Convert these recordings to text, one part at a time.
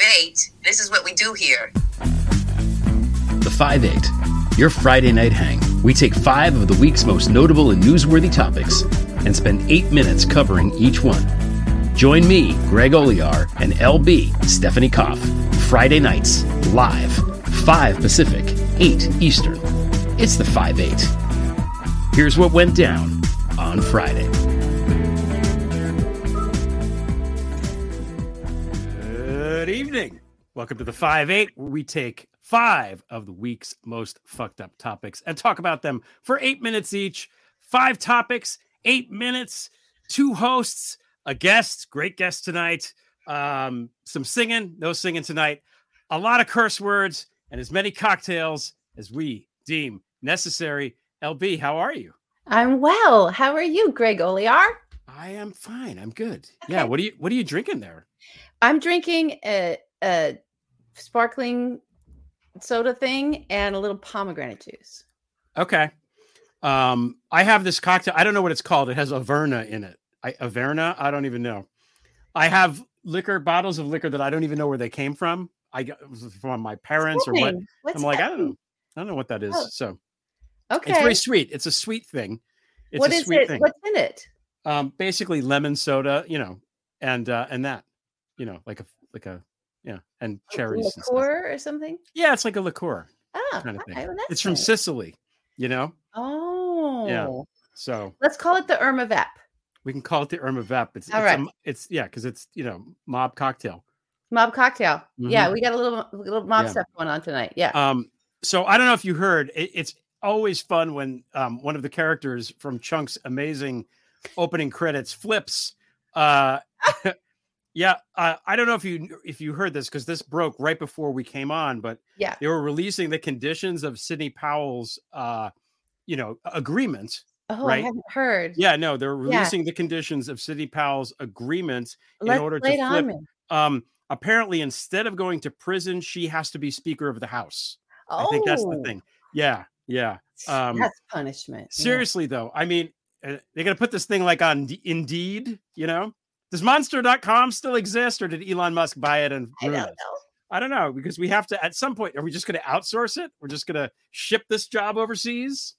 8. This is what we do here. The 5 8, your Friday night hang. We take five of the week's most notable and newsworthy topics and spend eight minutes covering each one. Join me, Greg Olear, and LB, Stephanie Koff, Friday nights, live, 5 Pacific, 8 Eastern. It's the 5 8. Here's what went down on Friday. Welcome to the 5 8, where we take five of the week's most fucked up topics and talk about them for eight minutes each. Five topics, eight minutes, two hosts, a guest, great guest tonight, um, some singing, no singing tonight, a lot of curse words, and as many cocktails as we deem necessary. LB, how are you? I'm well. How are you, Greg Olear? I am fine. I'm good. Yeah. What are you What are you drinking there? I'm drinking a, a sparkling soda thing and a little pomegranate juice. Okay. Um, I have this cocktail. I don't know what it's called. It has Averna in it. I Averna. I don't even know. I have liquor bottles of liquor that I don't even know where they came from. I got from my parents or what. What's I'm like, that I don't know. I don't know what that is. Oh, So Okay. it's very sweet. It's a sweet thing. It's What a is sweet it? thing. What's in it? Um, basically lemon soda, you know, and uh, and that, you know, like a like a yeah, and cherries. and. Liqueur or something? Yeah, it's like a liqueur Oh, kind of thing. well, it's from nice. Sicily, you know. Oh. Yeah. So Let's call it the Irma Vep. we can call it the Irma Vep. It's All it's, right. a, it's yeah, because it's you know mob cocktail. Mob cocktail. Yeah, Mhm. we got a little little mob Yeah. stuff going on tonight. Yeah. Um, so I don't know if you heard. It, it's always fun when um, one of the characters from Chunk's amazing opening credits flips. Uh, yeah, uh, I don't know if you if you heard this because this broke right before we came on, but yeah. they were releasing the conditions of Sidney Powell's, uh, you know, agreement. Oh, right. I haven't heard. Yeah, no, they're Yeah. releasing the conditions of Sidney Powell's agreement in Let's order to flip. Um, apparently, instead of going to prison, she has to be Speaker of the House. Oh, I think that's the thing. Yeah, yeah. Um, that's punishment. yeah. seriously though, I mean, uh, they're gonna put this thing like on D- Indeed. You know, does Monster.com still exist, or did Elon Musk buy it and I don't it? know. I don't know because we have to at some point. Are we just going to outsource it? We're just going to ship this job overseas?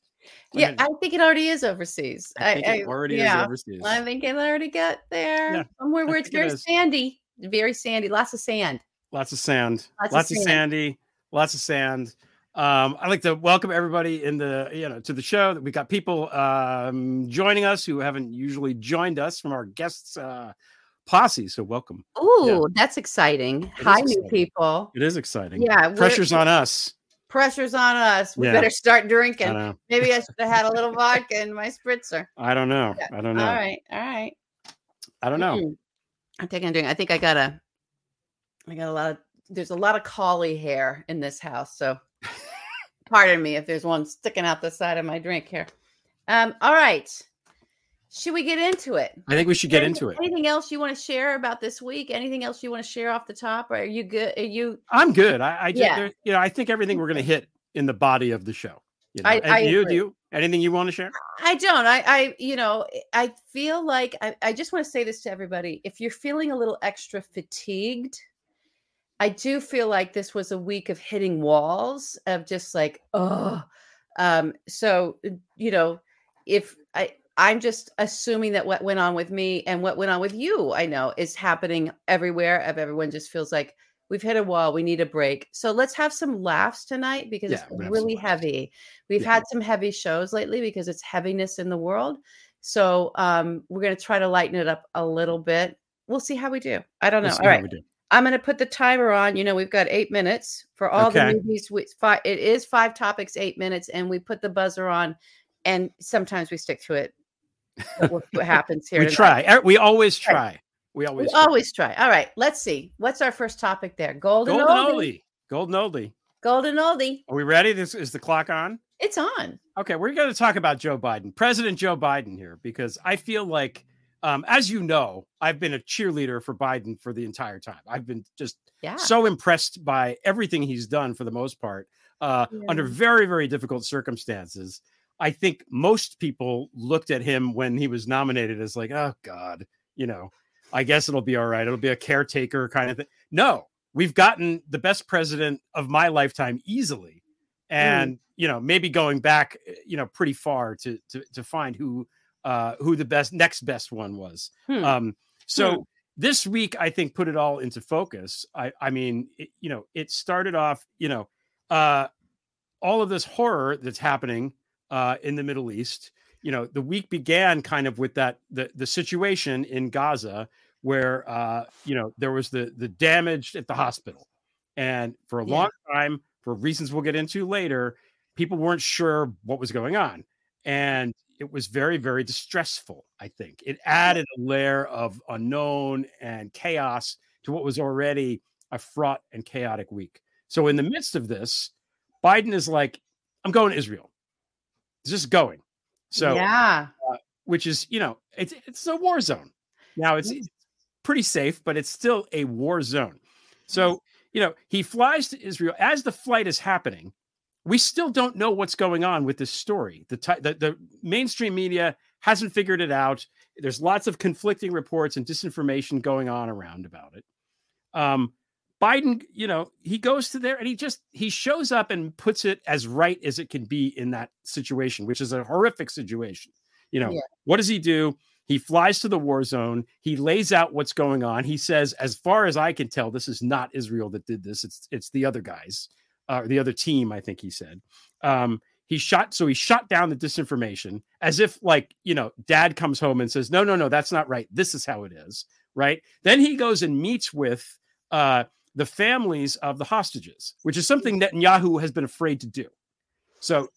I Yeah, mean, I think it already is overseas. I think it already yeah, is overseas. I think it already got there. Yeah, Somewhere where it's think it very sandy. Very sandy. Lots of sand. Lots of sand. Lots Lots, of of, sandy. Lots of sand. Um, I'd like to welcome everybody in the you know to the show. We got people um, joining us who haven't usually joined us from our guests uh, posse. So welcome. Ooh, that's exciting. is Hi, new people. It is exciting. Yeah, pressure's on us. Pressure's on us. We Yeah. better start drinking. know. Maybe I should have had a little vodka in my spritzer. I don't know. Yeah. I don't know. All right. All right. I don't know. Mm. I'm taking a drink. I think I got a I got a lot of there's a lot of collie hair in this house. So pardon me if there's one sticking out the side of my drink here. Um, all right. Should we get into it? I think we should get Anything- into it. Anything else you want to share about this week? Anything else you want to share off the top? Or are you good? Are you I'm good. I, I Yeah. there- you know, I think everything we're going to hit in the body of the show. You know? I- I you, agree. do you? Anything you want to share? I don't. I, I, you know, I feel like I, I just want to say this to everybody. If you're feeling a little extra fatigued, I do feel like this was a week of hitting walls of just like, oh, um, so uh, you know, if I, I'm just assuming that what went on with me and what went on with you, I know is happening everywhere. Of everyone just feels like we've hit a wall. We need a break. So let's have some laughs tonight because Yeah, it's we're gonna have really heavy. We've Yeah. had some heavy shows lately because it's heaviness in the world. So um, we're going to try to lighten it up a little bit. We'll see how we do. I don't know. We'll All right. We. I'm going to put the timer on. You know, we've got eight minutes for all Okay. the movies. We, five, it is five topics, eight minutes, and we put the buzzer on. And sometimes we stick to it. What happens here. We tonight. try. Er, We always try. We We always try. always try. All right. Let's see. What's our first topic there? Golden, Golden oldie. oldie. Golden oldie. Golden oldie. Are we ready? This is the clock on. It's on. Okay, we're going to talk about Joe Biden, President Joe Biden here, because I feel like, um, as you know, I've been a cheerleader for Biden for the entire time. I've been just Yeah. so impressed by everything he's done for the most part, uh, under very, very difficult circumstances. I think most people looked at him when he was nominated as like, oh God, you know, I guess it'll be all right. It'll be a caretaker kind of thing. No, we've gotten the best president of my lifetime easily, and mm. you know maybe going back eh, you know pretty far to to to find who uh who the best next best one was. Hmm. Um, so. Hmm. This week, I think, put it all into focus. I, I mean, it, you know, it started off, you know, uh, all of this horror that's happening uh, in the Middle East. You know, the week began kind of with that the the situation in Gaza where uh, you know there was the the damage at the hospital, and for a yeah. long time, for reasons we'll get into later, people weren't sure what was going on, and it was very very distressful. I think it added a layer of unknown and chaos to what was already a fraught and chaotic week. So in the midst of this, Biden is like, "I'm going to Israel." it's Just going. So yeah, uh, which is you know it's it's a war zone. Now it's, it's pretty safe, but it's still a war zone. So, you know, he flies to Israel as the flight is happening. We still don't know what's going on with this story. The, t- the, the mainstream media hasn't figured it out. There's lots of conflicting reports and disinformation going on around about it. Um, Biden, you know, he goes to there and he just he shows up and puts it as right as it can be in that situation, which is a horrific situation. You know, yeah. what does he do? He flies to the war zone. He lays out what's going on. He says, as far as I can tell, this is not Israel that did this. It's it's the other guys, uh, the other team. I think he said. Um, he shot so he shot down the disinformation as if like you know dad comes home and says no no no that's not right this is how it is right then he goes and meets with uh, the families of the hostages which is something netanyahu has been afraid to do so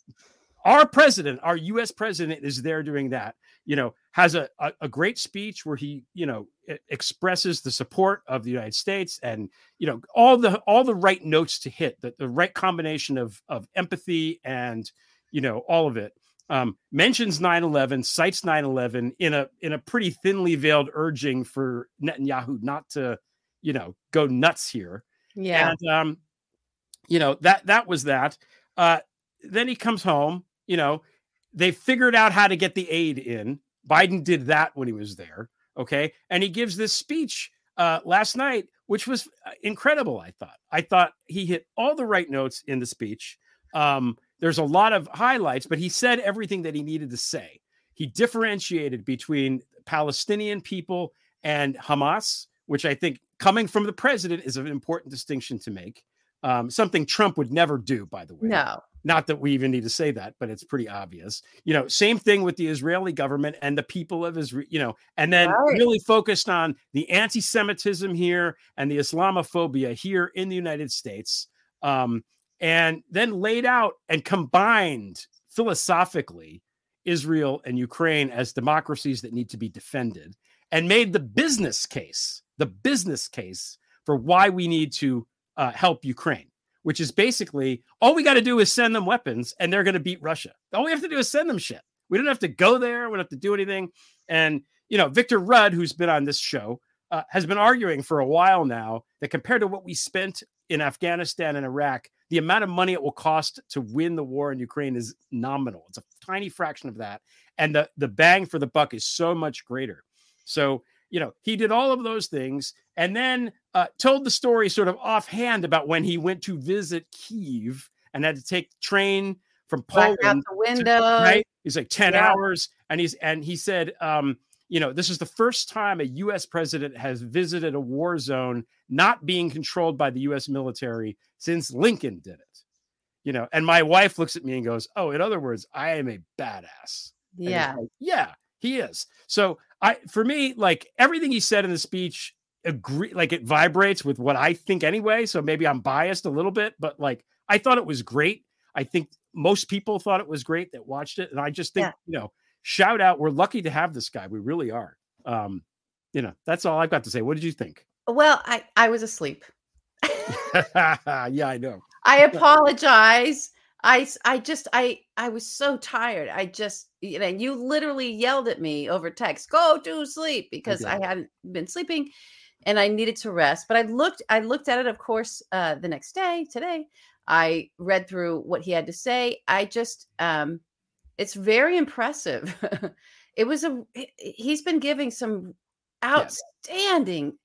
our president our us president is there doing that you know has a, a, a, great speech where he you know expresses the support of the united states and you know all the all the right notes to hit the, the right combination of of empathy and you know all of it. Um, mentions 9-11 cites 9-11 in a in a pretty thinly veiled urging for netanyahu not to you know go nuts here. Yeah. And um you know that that was that. Uh then he comes home you know they figured out how to get the aid in Biden did that when he was there. Okay. And he gives this speech uh, last night, which was uh, incredible. I thought. I thought he hit all the right notes in the speech. Um, there's a lot of highlights, but he said everything that he needed to say. He differentiated between Palestinian people and Hamas, which I think coming from the president is an important distinction to make. Um, something Trump would never do, by the way. No, not that we even need to say that, but it's pretty obvious. You know, same thing with the Israeli government and the people of Israel, you know, and then right. really focused on the anti Semitism here and the Islamophobia here in the United States. Um, and then laid out and combined philosophically Israel and Ukraine as democracies that need to be defended and made the business case, the business case for why we need to uh, help Ukraine which is basically all we got to do is send them weapons and they're going to beat Russia. All we have to do is send them shit. We don't have to go there. We don't have to do anything. And, you know, Victor Rud, who's been on this show, uh, has been arguing for a while now that compared to what we spent in Afghanistan and Iraq, the amount of money it will cost to win the war in Ukraine is nominal. It's a tiny fraction of that. And the, the bang for the buck is so much greater. So, you know, he did all of those things and then uh, told the story sort of offhand about when he went to visit Kiev and had to take train from Poland out the window. To, right? He's like 10 yeah. hours. And he's and he said, um, you know, this is the first time a US president has visited a war zone not being controlled by the US military since Lincoln did it. You know, and my wife looks at me and goes, Oh, in other words, I am a badass. Yeah. Like, yeah, he is. So I for me, like everything he said in the speech agree like it vibrates with what I think anyway. So maybe I'm biased a little bit, but like I thought it was great. I think most people thought it was great that watched it. And I just think, yeah. you know, shout out. We're lucky to have this guy. We really are. Um, you know, that's all I've got to say. What did you think? Well, I, I was asleep. yeah, I know. I apologize. I I just I I was so tired. I just you know you literally yelled at me over text, "Go to sleep," because I, I hadn't been sleeping and I needed to rest. But I looked, I looked at it, of course, uh, the next day, today. I read through what he had to say. I just, um, it's very impressive. it was a, he's been giving some outstanding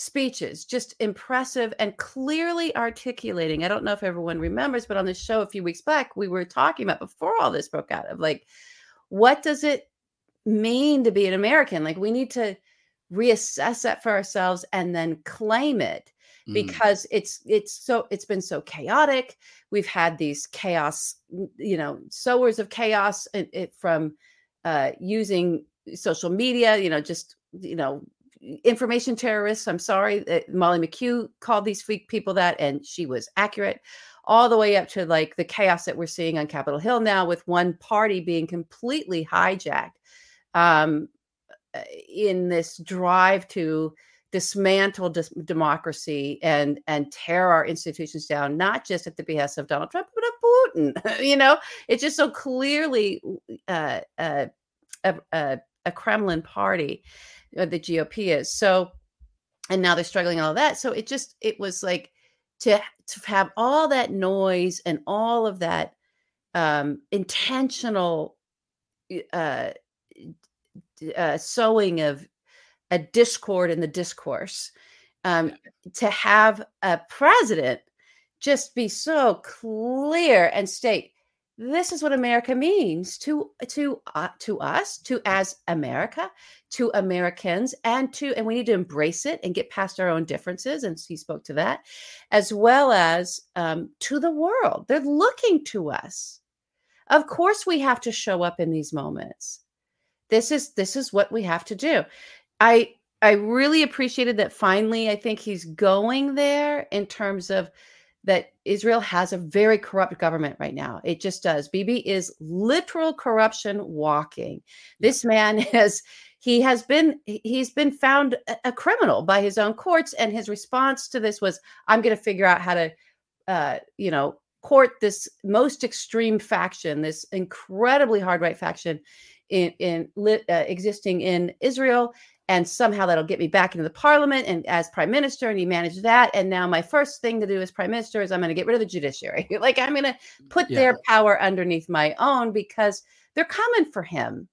speeches, just impressive and clearly articulating. I don't know if everyone remembers, but on the show a few weeks back, we were talking about before all this broke out of like, what does it mean to be an American? Like, we need to reassess that for ourselves and then claim it mm. because it's it's so it's been so chaotic we've had these chaos you know sowers of chaos it, it, from uh using social media you know just you know information terrorists. I'm sorry that Molly McKew called these freak people that, and she was accurate. All the way up to like the chaos that we're seeing on Capitol Hill now, with one party being completely hijacked um, uh, in this drive to dismantle dis- democracy and and tear our institutions down, not just at the behest of Donald Trump, but of Putin. you know, it's just so clearly uh, uh, a, a, a Kremlin party the GOP is. So, and now they're struggling all that. So it just it was like to to have all that noise and all of that um, intentional uh, uh, sowing of a discord in the discourse um, to have a president just be so clear and state this is what America means to to uh, to us, to as America, to Americans, and to and we need to embrace it and get past our own differences. And he spoke to that, as well as um, to the world. They're looking to us. Of course, we have to show up in these moments. This is this is what we have to do. I I really appreciated that. Finally, I think he's going there in terms of that Israel has a very corrupt government right now. It just does. Bibi is literal corruption walking. This man has he has been he's been found a criminal by his own courts and his response to this was i'm going to figure out how to uh, you know court this most extreme faction this incredibly hard right faction in in uh, existing in israel and somehow that'll get me back into the parliament and as prime minister and he managed that. And now my first thing to do as prime minister is i'm going to get rid of the judiciary. Like i'm going to put yeah. their power underneath my own because they're coming for him.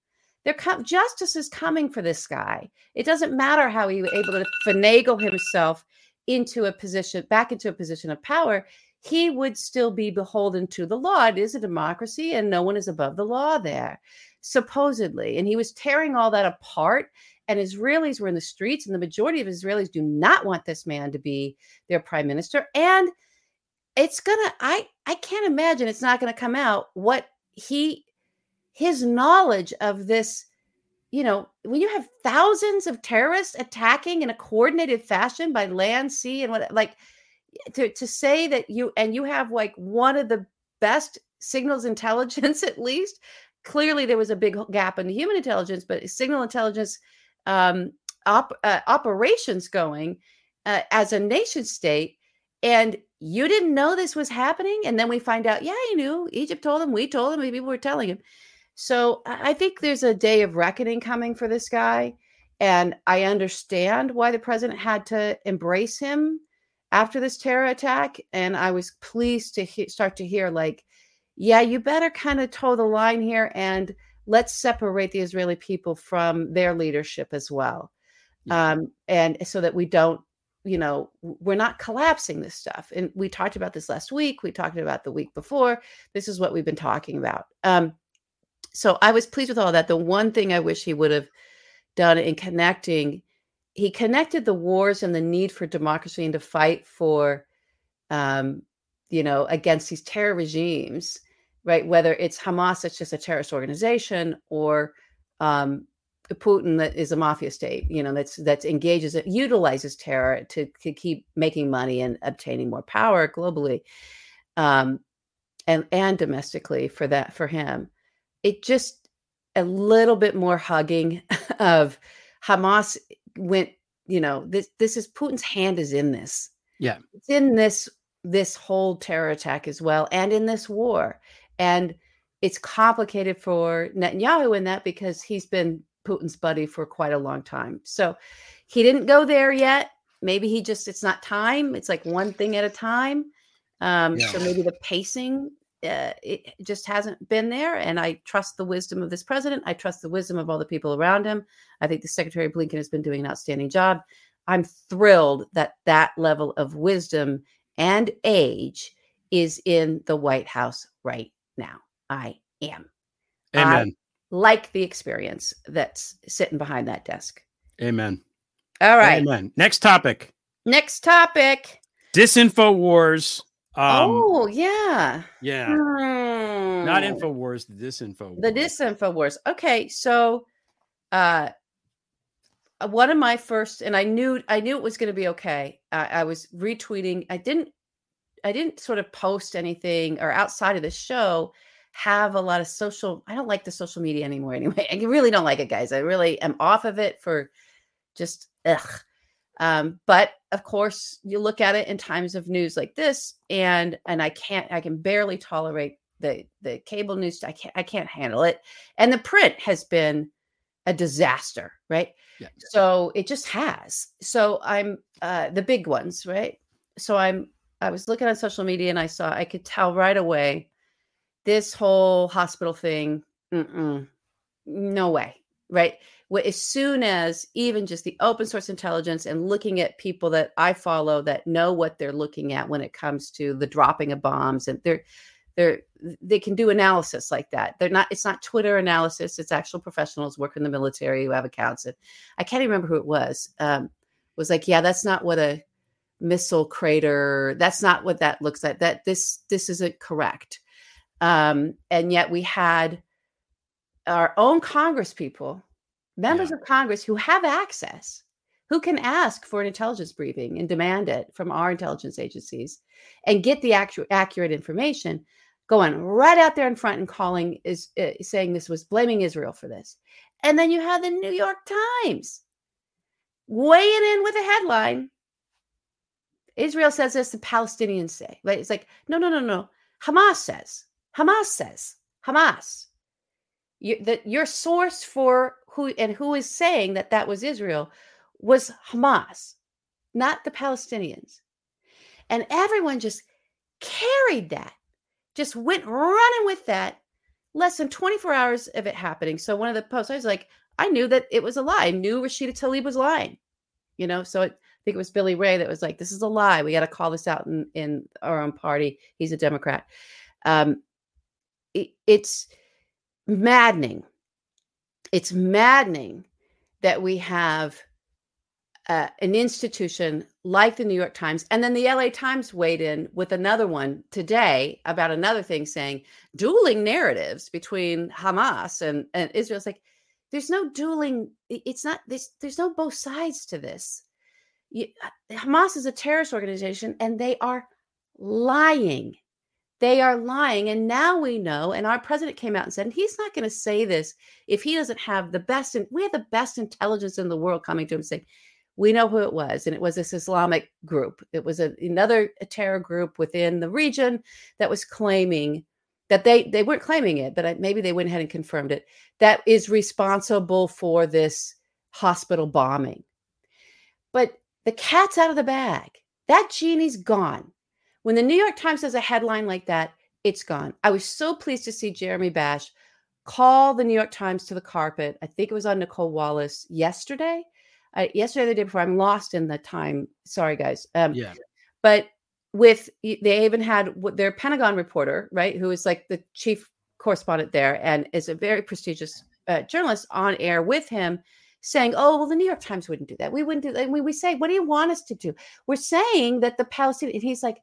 They're com- justice is coming for this guy. It doesn't matter how he was able to finagle himself into a position back into a position of power he would still be beholden to the law it is a democracy and no one is above the law there supposedly and he was tearing all that apart and Israelis were in the streets, and the majority of Israelis do not want this man to be their prime minister. And it's gonna, I I can't imagine it's not gonna come out what he his knowledge of this, you know, when you have thousands of terrorists attacking in a coordinated fashion by land, sea, and what like to, to say that you and you have like one of the best signals intelligence at least clearly there was a big gap in the human intelligence but signal intelligence um, op- uh, operations going uh, as a nation state and you didn't know this was happening and then we find out yeah you knew. Egypt told him we told him people were telling him. So i think there's a day of reckoning coming for this guy and i understand why the president had to embrace him after this terror attack and i was pleased to he- start to hear like yeah you better kind of toe the line here and let's separate the Israeli people from their leadership as well. Yeah. Um, and so that we don't, you know, we're not collapsing this stuff. And we talked about this last week. We talked about the week before. This is what we've been talking about. Um, so I was pleased with all that. The one thing I wish he would have done in connecting, he connected the wars and the need for democracy and to fight for, um, you know, against these terror regimes right? Whether it's Hamas, it's just a terrorist organization, or um, Putin that is a mafia state, you know, that's that engages it, utilizes terror to, to keep making money and obtaining more power globally, um, and and domestically for that for him. It just a little bit more hugging of Hamas went, you know, this this is Putin's hand is in this. Yeah. It's in this this whole terror attack as well and in this war. And it's complicated for Netanyahu in that because he's been Putin's buddy for quite a long time. So he didn't go there yet. Maybe he just, it's not time. It's like one thing at a time. Um, yeah. So maybe the pacing uh, it just hasn't been there. And I trust the wisdom of this president. I trust the wisdom of all the people around him. I think the Secretary Blinken has been doing an outstanding job. I'm thrilled that that level of wisdom and age is in the White House right now. I am. Amen. I like the experience that's sitting behind that desk. Amen. All right. Amen. Next topic. Next topic. Disinfo wars. Um, oh, yeah. yeah. Not Hmm. Infowars, the Disinfo. The wars. disinfo wars. Okay, so uh uh, one of my first and I knew I knew it was going to be okay. I, I was retweeting. I didn't I didn't sort of post anything or outside of the show have a lot of social I don't like the social media anymore anyway. I really don't like it guys. I really am off of it for just ugh. Um, but of course you look at it in times of news like this and and I can't I can barely tolerate the the cable news I can't I can't handle it. And the print has been a disaster, right? Yeah. So it just has. So I'm uh the big ones, right? So I'm I was looking on social media and I saw I could tell right away this whole hospital thing, mm-mm, no way, right? As soon as even just the open source intelligence and looking at people that I follow that know what they're looking at when it comes to the dropping of bombs and they're they're they can do analysis like that. They're not it's not Twitter analysis, it's actual professionals work in the military who have accounts. And I can't even remember who it was. Um was like, yeah, that's not what a missile crater, that's not what that looks like. That this this isn't correct. Um, and yet we had our own Congress people, members of Congress who have access, who can ask for an intelligence briefing and demand it from our intelligence agencies and get the accurate, accurate information, going right out there in front and calling is uh, saying this was blaming Israel for this. And then you have the New York Times weighing in with a headline. Israel says this, the Palestinians say. Like it's like, no, no, no, no. Hamas says. Hamas says. Hamas. You, that your source for who and who is saying that that was Israel was Hamas, not the Palestinians. And everyone just carried that, just went running with that. Less than 24 hours of it happening. So one of the posts, I was like, I knew that it was a lie. I knew Rashida Tlaib was lying. You know, so it, I think it was Billy Ray that was like, "This is a lie. We got to call this out in in our own party. He's a Democrat." Um, it, it's maddening. It's maddening that we have uh, an institution like the New York Times, and then the LA Times weighed in with another one today about another thing, saying dueling narratives between Hamas and and Israel. It's like there's no dueling. It's not. There's there's no both sides to this. You, Hamas is a terrorist organization, and they are lying. They are lying. And now we know, and our president came out and said, and he's not going to say this if he doesn't have the best, and we have the best intelligence in the world coming to him saying, we know who it was. And it was this Islamic group. It was a, another terror group within the region that was claiming that they, they weren't claiming it, but maybe they went ahead and confirmed it, that is responsible for this hospital bombing. But the cat's out of the bag. That genie's gone. When the New York Times does a headline like that, it's gone. I was so pleased to see Jeremy Bash call the New York Times to the carpet. I think it was on Nicolle Wallace yesterday. Uh, yesterday, the day before. I'm lost in the time. Sorry, guys. Um, Yeah. but with they even had their Pentagon reporter, right, who is like the chief correspondent there and is a very prestigious uh, journalist on air with him, saying, "Oh, well, the New York Times wouldn't do that. We wouldn't do that." And we, we say, "What do you want us to do?" We're saying that the Palestinian. And he's like,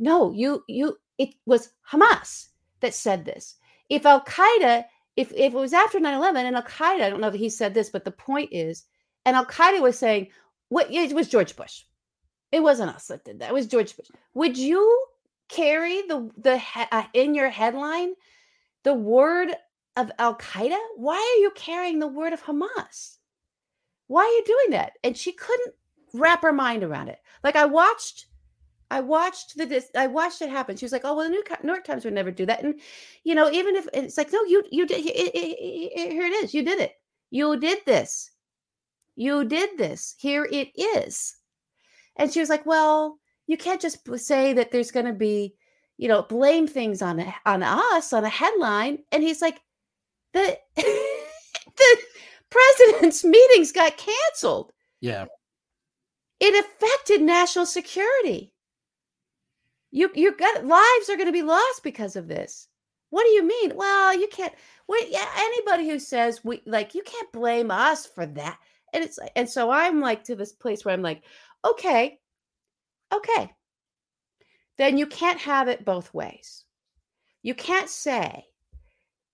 "No, you, you. It was Hamas that said this. If Al Qaeda, if if it was after 9-11 and Al Qaeda, I don't know that he said this, but the point is, and Al Qaeda was saying, what it was George Bush. It wasn't us that did that. It was George Bush. Would you carry the the uh, in your headline the word of Al Qaeda? Why are you carrying the word of Hamas? Why are you doing that? And she couldn't wrap her mind around it. Like I watched, I watched the dis- I watched it happen. She was like, "Oh well, the New, York- Times would never do that." And you know, even if it's like, no, you you did. It, it, it, here it is. You did it. You did this. You did this. Here it is. And she was like, "Well, you can't just say that there's going to be, you know, blame things on a- on us on a headline." And he's like, "The the president's meetings got canceled. Yeah. It affected national security. You you got lives are going to be lost because of this. What do you mean? Well, you can't. Wait, yeah. Anybody who says we like you can't blame us for that, and it's and so I'm like to this place where I'm like, okay, okay, then you can't have it both ways. You can't say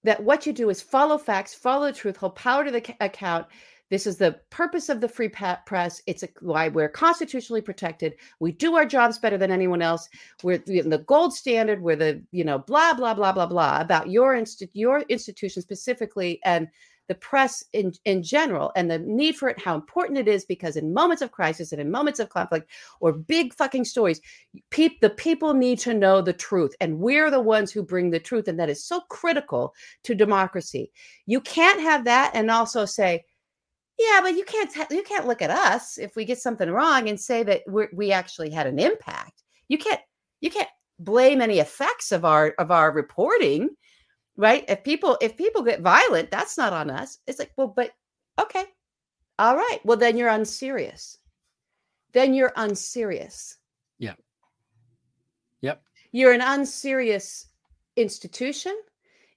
that what you do is follow facts, follow the truth, hold power to the account. This is the purpose of the free press. It's a, why we're constitutionally protected. We do our jobs better than anyone else. We're the gold standard. We're the you know blah blah blah blah blah about your insti- your institution specifically and the press in, in general and the need for it, how important it is, because in moments of crisis and in moments of conflict or big fucking stories, pe- the people need to know the truth. And we're the ones who bring the truth. And that is so critical to democracy. You can't have that and also say, yeah, but you can't you can't look at us if we get something wrong and say that we we actually had an impact. You can't you can't blame any effects of our of our reporting right? If people if people get violent that's not on us. It's like well but okay all right. Well then you're unserious. Then you're unserious. Yeah. Yep. You're an unserious institution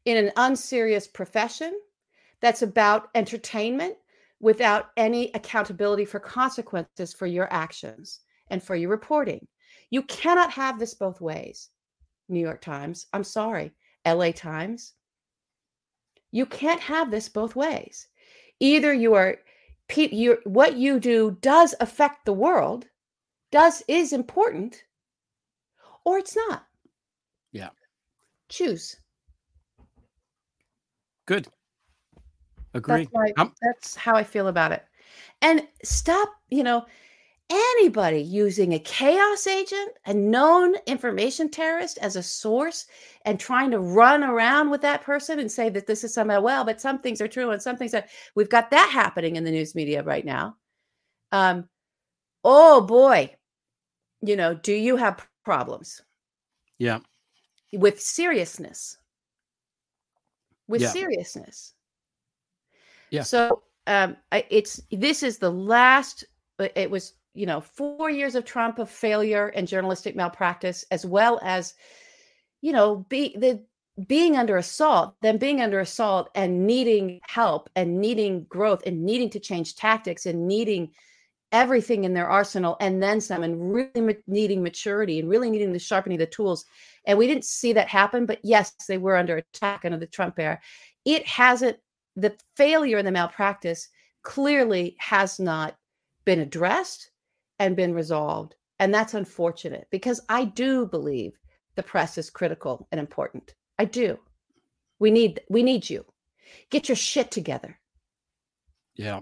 in an unserious profession that's about entertainment without any accountability for consequences for your actions and for your reporting you cannot have this both ways new york times i'm sorry LA Times. You can't have this both ways. Either you are you what you do does affect the world, does is important, or it's not. Yeah. Choose. Good. Agree. That's, that's how I feel about it. And stop, you know, anybody using a chaos agent, a known information terrorist as a source and trying to run around with that person and say that this is somehow well, but some things are true and some things are we've got that happening in the news media right now. Um, oh boy, you know, do you have problems? Yeah. With seriousness. With yeah. seriousness. Yeah. So um, it's this is the last. It was you know, four years of Trump of failure and journalistic malpractice, as well as, you know, be the being under assault, then being under assault and needing help and needing growth and needing to change tactics and needing everything in their arsenal and then some and really ma- needing maturity and really needing the sharpening of the tools. And we didn't see that happen, but yes, they were under attack under the Trump era. It hasn't, the failure and the malpractice clearly has not been addressed and been resolved. And that's unfortunate because I do believe the press is critical and important. I do. We need we need you. Get your shit together. Yeah.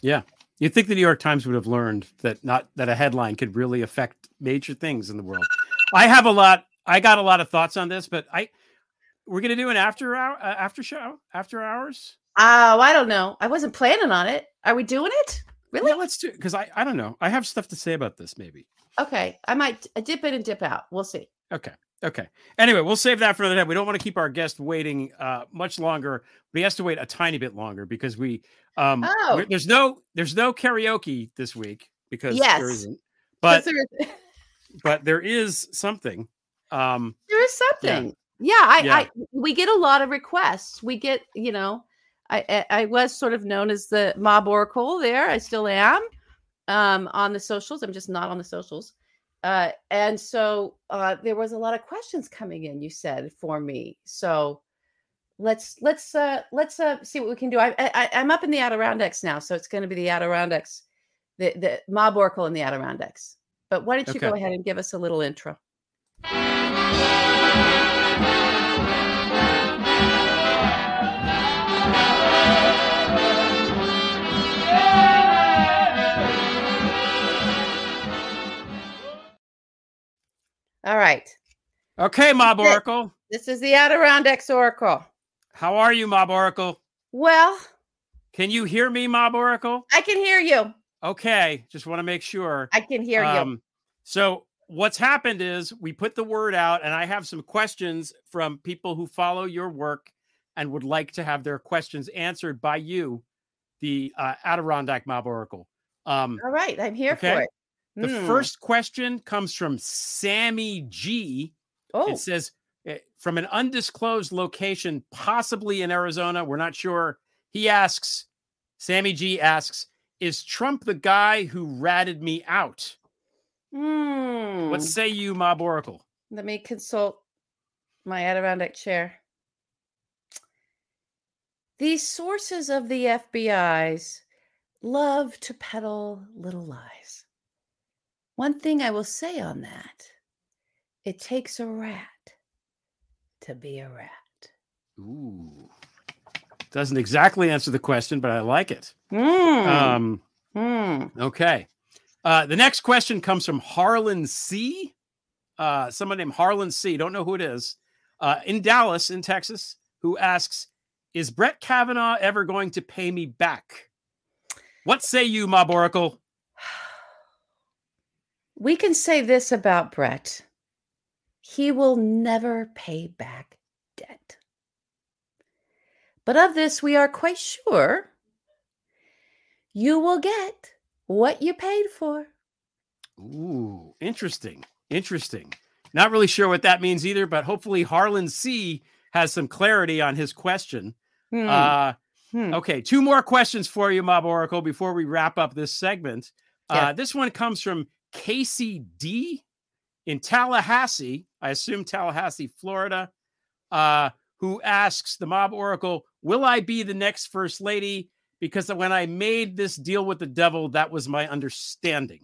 Yeah. You'd think the New York Times would have learned that not that a headline could really affect major things in the world. I have a lot. I got a lot of thoughts on this, but I we're gonna do an after hour uh, after show after hours. Oh, I don't know. I wasn't planning on it. Are we doing it? Really? Yeah, let's do because I I don't know. I have stuff to say about this. Maybe. Okay, I might dip in and dip out. We'll see. Okay. Okay. Anyway, we'll save that for another time. We don't want to keep our guest waiting uh, much longer, but he has to wait a tiny bit longer because we um oh. there's no there's no karaoke this week because yes. there isn't. But there is. but there is something. Um there is something. Yeah, yeah I, Yeah. I we get a lot of requests. We get, you know, I, I I was sort of known as the mob oracle there. I still am um, on the socials. I'm just not on the socials. Uh, and so uh, there was a lot of questions coming in. You said for me. So let's let's uh, let's uh, see what we can do. I, I I'm up in the Adirondacks now, so it's going to be the Adirondacks, the the mob oracle in the Adirondacks. But why don't you go ahead and give us a little intro? All right. okay, Mob Okay. Oracle. This is the Adirondacks Oracle. How are you, Mob Oracle? Well, Can you hear me, Mob Oracle? I can hear you. Okay, just want to make sure. I can hear you. Um, so what's happened is we put the word out, and I have some questions from people who follow your work and would like to have their questions answered by you, the uh, Adirondack Mob Oracle. Um, All right, I'm here okay. for it. The Hmm. first question comes from Sammy G. Oh, It says eh, from an undisclosed location, possibly in Arizona. We're not sure. He asks, Sammy G asks, is Trump the guy who ratted me out? hmm. What say you, Mob Oracle? Let me consult my Adirondack chair. These sources of the FBI's love to peddle little lies. One thing I will say on that it takes a rat to be a rat. Ooh. Doesn't exactly answer the question, but I like it. Mm. Um, Mm. okay. Uh, the next question comes from Harlan C. Uh, someone named Harlan C. Don't know who it is. Uh, in Dallas, in Texas, who asks, "Is Brett Kavanaugh ever going to pay me back?" What say you, Mob Oracle? We can say this about Brett he will never pay back debt. But of this, we are quite sure you will get what you paid for. Ooh, interesting. Interesting. Not really sure what that means either, but hopefully Harlan C has some clarity on his question. Hmm, Uh, hmm. Okay, two more questions for you, Mob Oracle, before we wrap up this segment. Yeah. Uh, this one comes from Casey D in Tallahassee, I assume Tallahassee, Florida, uh, who asks the Mob Oracle, Will I be the next First Lady? Because when I made this deal with the devil, that was my understanding.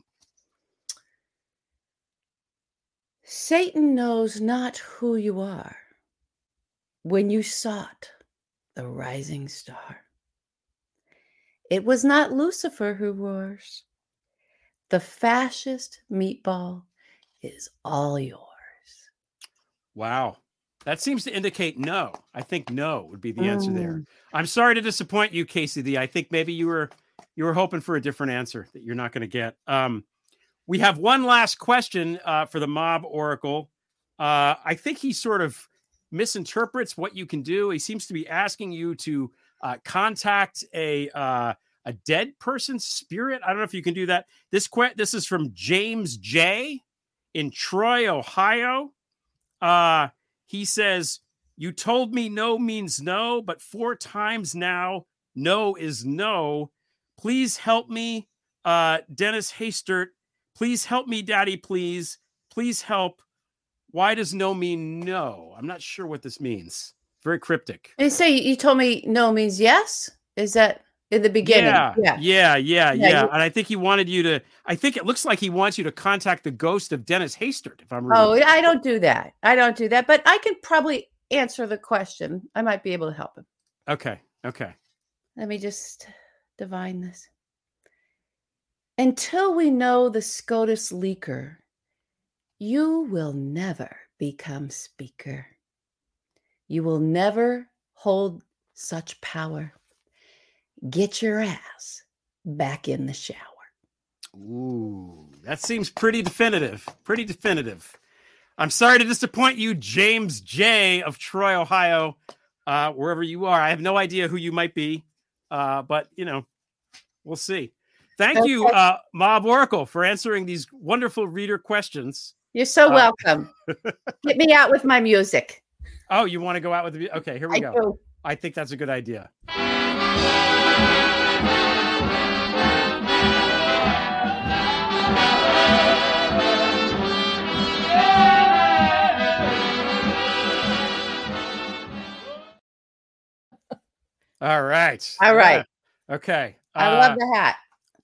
Satan knows not who you are when you sought the rising star. It was not Lucifer who roars. The fascist meatball is all yours. Wow. That seems to indicate no. I think no would be the answer there. Mm. I'm sorry to disappoint you, Casey D. I think maybe you were you were hoping for a different answer that you're not going to get. Um, we have one last question uh, for the mob oracle. Uh, I think he sort of misinterprets what you can do. He seems to be asking you to uh, contact a uh, a dead person's spirit. I don't know if you can do that. This que- this is from James J. in Troy, Ohio. Uh, he says, You told me no means no, but four times now, no is no. Please help me, uh, Dennis Hastert. Please help me, Daddy, please. Please help. Why does no mean no? I'm not sure what this means. Very cryptic. They say you told me no means yes? Is that in the beginning? Yeah, yeah, yeah, yeah, Yeah, you- And I think he wanted you to. I think it looks like he wants you to contact the ghost of Dennis Hastert. If I'm Oh. I don't do that. I don't do that, but I can probably answer the question. I might be able to help him. okay, okay. Let me just divine this. Until we know the SCOTUS leaker, you will never become speaker. You will never hold such power. Get your ass back in the shower. Ooh, that seems pretty definitive. Pretty definitive. I'm sorry to disappoint you, James J. of Troy, Ohio, uh, wherever you are. I have no idea who you might be, uh, but you know, we'll see. Thank you, uh, Mob Oracle, for answering these wonderful reader questions. You're so Uh, welcome. Get me out with my music. Oh, you want to go out with the? Okay, here we I go. do. I think that's a good idea. All right. All right. Yeah. Okay. I Uh, love the hat.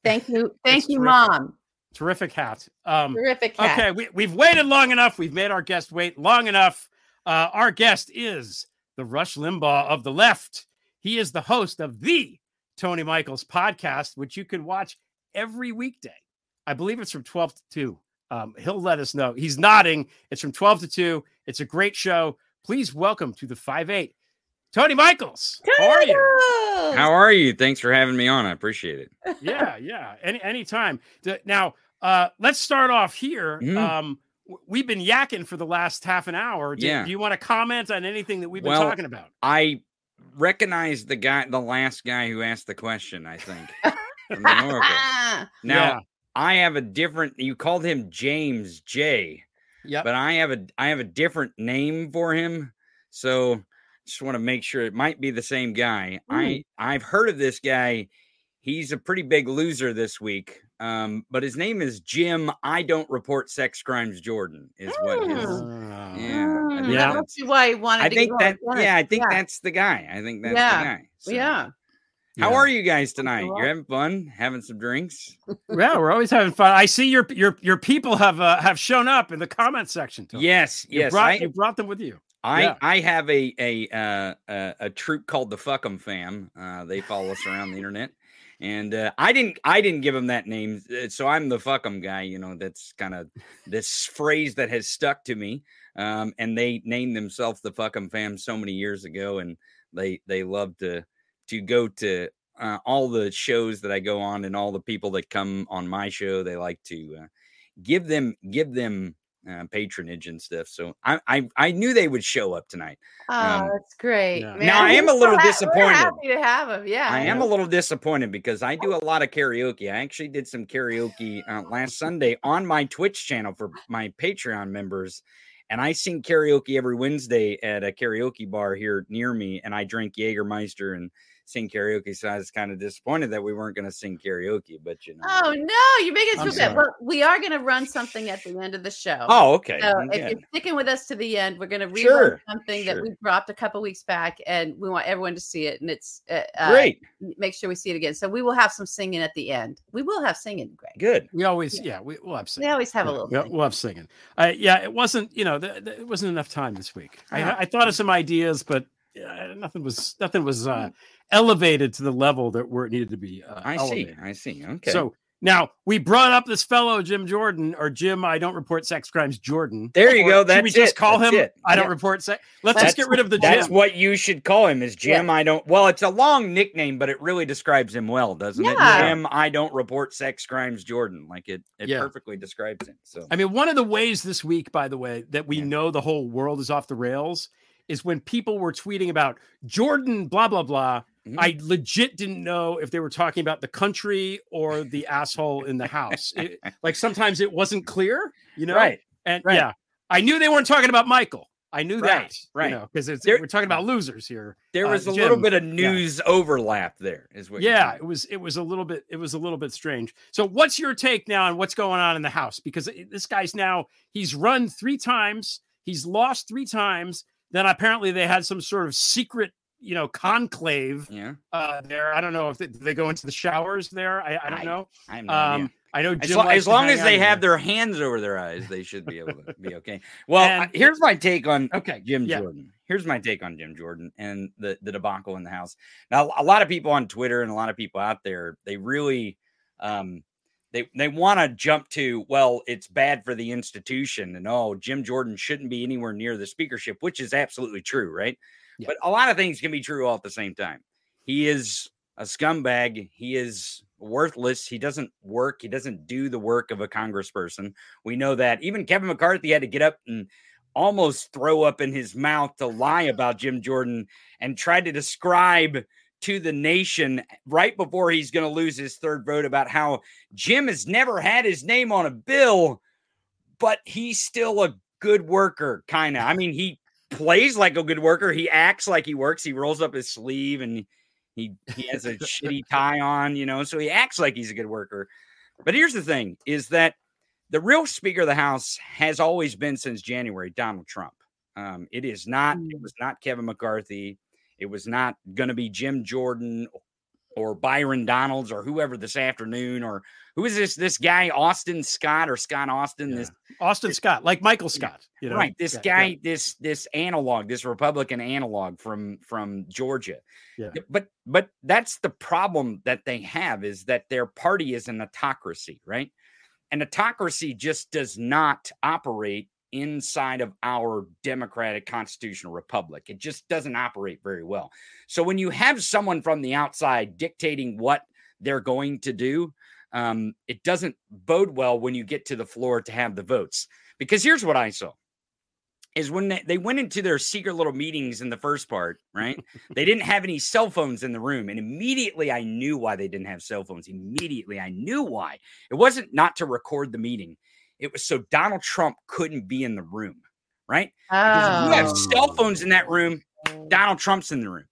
Thank you. Thank you, terrific. Mom. terrific hat. Um, Terrific hat. Okay, we, we've waited long enough. We've made our guest wait long enough. Uh, our guest is the Rush Limbaugh of the left. He is the host of the Tony Michaels podcast, which you can watch every weekday. I believe it's from 12 to 2. Um, he'll let us know. He's nodding. It's from 12 to 2. It's a great show. Please welcome to the 5 8, Tony Michaels. How are you? How are you? Thanks for having me on. I appreciate it. yeah, yeah. Any anytime. Now, uh, let's start off here. Mhm. Um, we've been yakking for the last half an hour. Do, Yeah. do you want to comment on anything that we've been Well, talking about? I recognize the guy, the last guy who asked the question. I think. from the Now, Yeah. I have a different. You called him James J, Yeah. but I have a I have a different name for him. So just want to make sure it might be the same guy. I I've heard of this guy. He's a pretty big loser this week. Um, but his name is Jim. I don't report sex crimes. Jordan is what his. Mm. Uh, Yeah, I Mm, Yeah. that must be why he wanted I to think that. on. Yeah, I think yeah. that's the guy. I think that's Yeah. the guy. So, yeah. How yeah. are you guys tonight? You're having fun, having some drinks. Yeah, we're always having fun. I see your your your people have uh, have shown up in the comment section. Tony. Yes, you yes. brought, I, you brought them with you. I Yeah. I have a a uh, a, a troop called the Fuck'em Fam. Uh, they follow us around the internet, and uh, I didn't I didn't give them that name, uh, so I'm the Fuck'em guy. You know, that's kind of this phrase that has stuck to me. Um, and they named themselves the Fuck'em Fam so many years ago, and they they love to to go to uh, all the shows that I go on, and all the people that come on my show. They like to uh, give them give them uh, patronage and stuff. So I, I I knew they would show up tonight. Oh, Um, that's great. yeah. man. Now, I am a little so ha- we're disappointed. happy to have him. Yeah. I am a little disappointed because I do a lot of karaoke. I actually did some karaoke uh, last Sunday on my Twitch channel for my Patreon members. And I sing karaoke every Wednesday at a karaoke bar here near me. And I drink Jägermeister and sing karaoke. So I was kind of disappointed that we weren't going to sing karaoke. But, you know. Oh no, you're making us I'm feel bad. sorry. Well, we are going to run something at the end of the show. Oh, okay. So then if you're sticking with us to the end, we're going to rerun Sure, something that we dropped a couple weeks back, and we want everyone to see it. And it's uh, uh, Great. Make sure we see it again. So we will have some singing at the end. We will have singing, Greg. Good. We always, yeah, we, we'll have We always have a little. we'll, we'll have singing. Uh, yeah, it wasn't, you know, th- th- it wasn't enough time this week. I, I thought of some ideas, but uh, nothing was nothing was uh, elevated to the level that where it needed to be. Uh, I see. I see. Okay. So now we brought up this fellow Jim Jordan or Jim. I don't report sex crimes. Jordan. there you Or go. should That's we just it. call That's him? it. I don't Yeah. report sex. Let's That's- just get rid of the That's Jim. what you should call him is Yeah. Jim. I don't. Well, it's a long nickname, but it really describes him well, doesn't it? Jim, I don't report sex crimes, Jordan. Like it, it Yeah. perfectly describes him. So I mean, one of the ways this week, by the way, that we Yeah. know the whole world is off the rails is when people were tweeting about Jordan, blah, blah, blah. Mhm. I legit didn't know if they were talking about the country or the asshole in the house. It- like sometimes it wasn't clear, you know? right, And right. yeah, I knew they weren't talking about Michael. I knew Right, that, right. Because There- we're talking about losers here. there Uh, was a little bit of yeah. news overlap there. Is what? Yeah, it was it was a little bit it was a little bit strange. So what's your take now on what's going on in the house? Because this guy's now he's run three times, he's lost three times. Then apparently they had some sort of secret, you know, conclave yeah. uh there. I don't know if they, they go into the showers there. I, I don't I- know. I no. Um, I know As, Jim lo- as long as they have there. their hands over their eyes, they should be able to be okay. Well, And- here's my take on Okay, Jim yeah. Jordan. Here's my take on Jim Jordan and the the debacle in the house. Now, a lot of people on Twitter and a lot of people out there, they really um they they want to jump to, well, it's bad for the institution and oh, Jim Jordan shouldn't be anywhere near the speakership, which is absolutely true, right? Yeah. But a lot of things can be true all at the same time. He is a scumbag. He is worthless. He doesn't work. He doesn't do the work of a congressperson. We know that. Even Kevin McCarthy had to get up and almost throw up in his mouth to lie about Jim Jordan and try to describe to the nation right before he's going to lose his third vote about how Jim has never had his name on a bill, but he's still a good worker, kind of. I mean, he plays like a good worker. He acts like he works. He rolls up his sleeve and he he has a shitty tie on, you know, so he acts like he's a good worker. But here's the thing is that the real speaker of the house has always been since January Donald Trump. Um, it is not, it was not Kevin McCarthy. It was not going to be Jim Jordan or Byron Donalds or whoever this afternoon or who is this this guy Austin Scott or Scott Austin this Austin Scott, like Michael Scott, you know. right this Yeah, guy yeah. this this analog this republican analog from from georgia Yeah. but but that's the problem that they have is that their party is an autocracy right an autocracy just does not operate inside of our democratic constitutional republic it just doesn't operate very well so when you have someone from the outside dictating what they're going to do um, it doesn't bode well when you get to the floor to have the votes because here's what I saw. is when they, they went into their secret little meetings in the first part, right? they didn't have any cell phones in the room. And immediately I knew why they didn't have cell phones. Immediately I knew why. It wasn't not to record the meeting, it was so Donald Trump couldn't be in the room, right? If you have cell Oh. phones in that room, Donald Trump's in the room.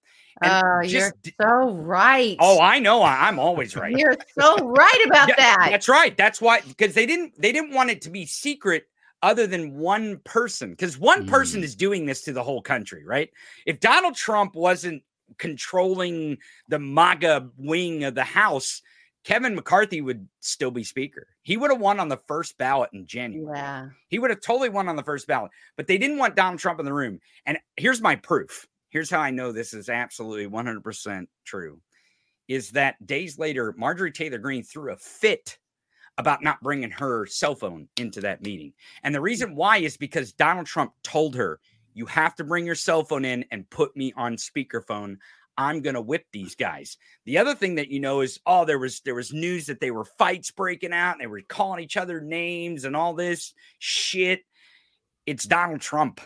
And Oh, you're so right. Oh, I know. I, I'm always right. You're so right about Yeah, that. That's right. That's why because they didn't they didn't want it to be secret other than one person because one person Mm. is doing this to the whole country, right? If Donald Trump wasn't controlling the MAGA wing of the House, Kevin McCarthy would still be speaker. He would have won on the first ballot in January. Yeah. He would have totally won on the first ballot, but they didn't want Donald Trump in the room. And here's my proof. Here's how I know this is absolutely 100% true is that days later, Marjorie Taylor Greene threw a fit about not bringing her cell phone into that meeting. And the reason why is because Donald Trump told her, you have to bring your cell phone in and put me on speakerphone. I'm going to whip these guys. The other thing that you know is oh there was there was news that they were fights breaking out and they were calling each other names and all this shit. It's Donald Trump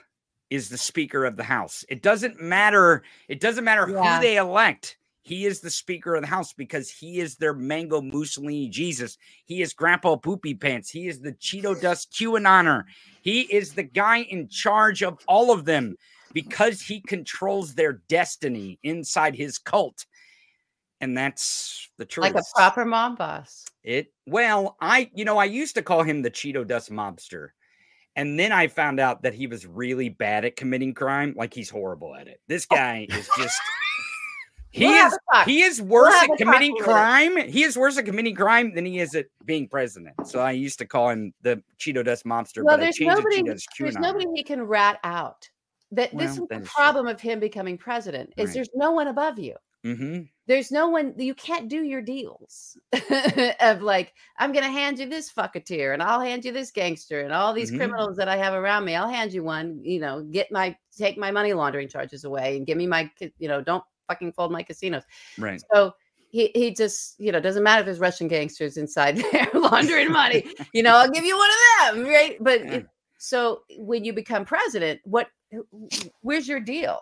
is the speaker of the house. It doesn't matter it doesn't matter Yeah. who they elect. He is the speaker of the house because he is their mango Mussolini Jesus. He is Grandpa Poopy Pants. He is the Cheeto Dust QAnoner. He is the guy in charge of all of them because he controls their destiny inside his cult. And that's the truth. Like a proper mob boss. It well, I you know, I used to call him the Cheeto Dust mobster. And then I found out that he was really bad at committing crime. Like he's horrible at it. This oh. guy is just he We'll is he is worse have at committing crime. He is worse at committing crime than he is at being president. So I used to call him the Cheeto Dust mobster, Well, but I there's changed nobody. it to Cheeto Dust There's QAnon. nobody he can rat out. That this is the is true. problem of him becoming president. Is Right. there's no one above you. Mhm. There's no one. You can't do your deals of like I'm going to hand you this fucketeer and I'll hand you this gangster and all these Mhm. criminals that I have around me. I'll hand you one. You know, get my take my money laundering charges away and give me my. You know, don't fucking fold my casinos. Right. So he he just you know doesn't matter if there's Russian gangsters inside there laundering money. You know, I'll give you one of them, right? But Yeah. it- so when you become president, what? Where's your deal?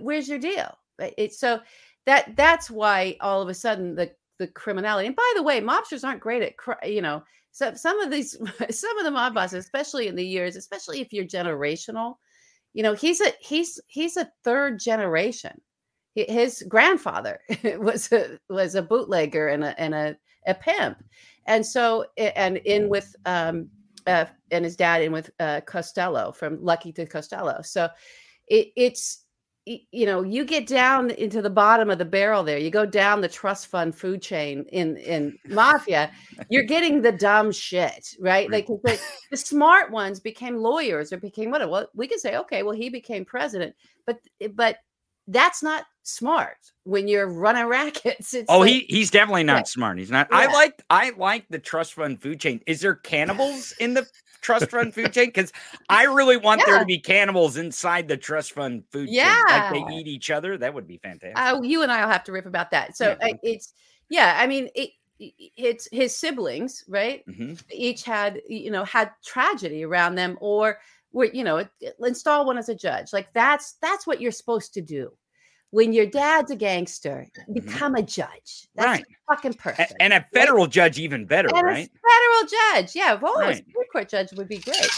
Where's your deal? Right? It's so that that's why all of a sudden the the criminality. And by the way, mobsters aren't great at you know. So some of these some of the mob bosses, especially in the years, especially if you're generational, you know, he's a he's he's a third generation his grandfather was a was a bootlegger and a and a, a pimp and so and in with um uh, and his dad in with uh costello from lucky to costello. So it, it's you know you get down into the bottom of the barrel there. You go down the trust fund food chain in in mafia you're getting the dumb shit right? Like the, the smart ones became lawyers or became what well we can say okay well he became president but but that's not smart when you're running rackets. It's Oh, like- he he's definitely not Yeah. smart. He's not. I like I like the trust fund food chain. Is there cannibals in the trust fund food chain? Because I really want there to be cannibals inside the trust fund food chain. Like they eat each other. That would be fantastic. uh, you and I'll have to rip about that. So Yeah. uh, it's yeah. I mean, it, it's his siblings, right? Mhm. Each had you know had tragedy around them, or were you know install one as a judge. Like that's that's what you're supposed to do. When your dad's a gangster, become a judge. That's Mm-hmm. Right. fucking A- perfect. and a federal judge even better, and right? a federal judge. Yeah, well, a Right. Supreme Court judge would be great.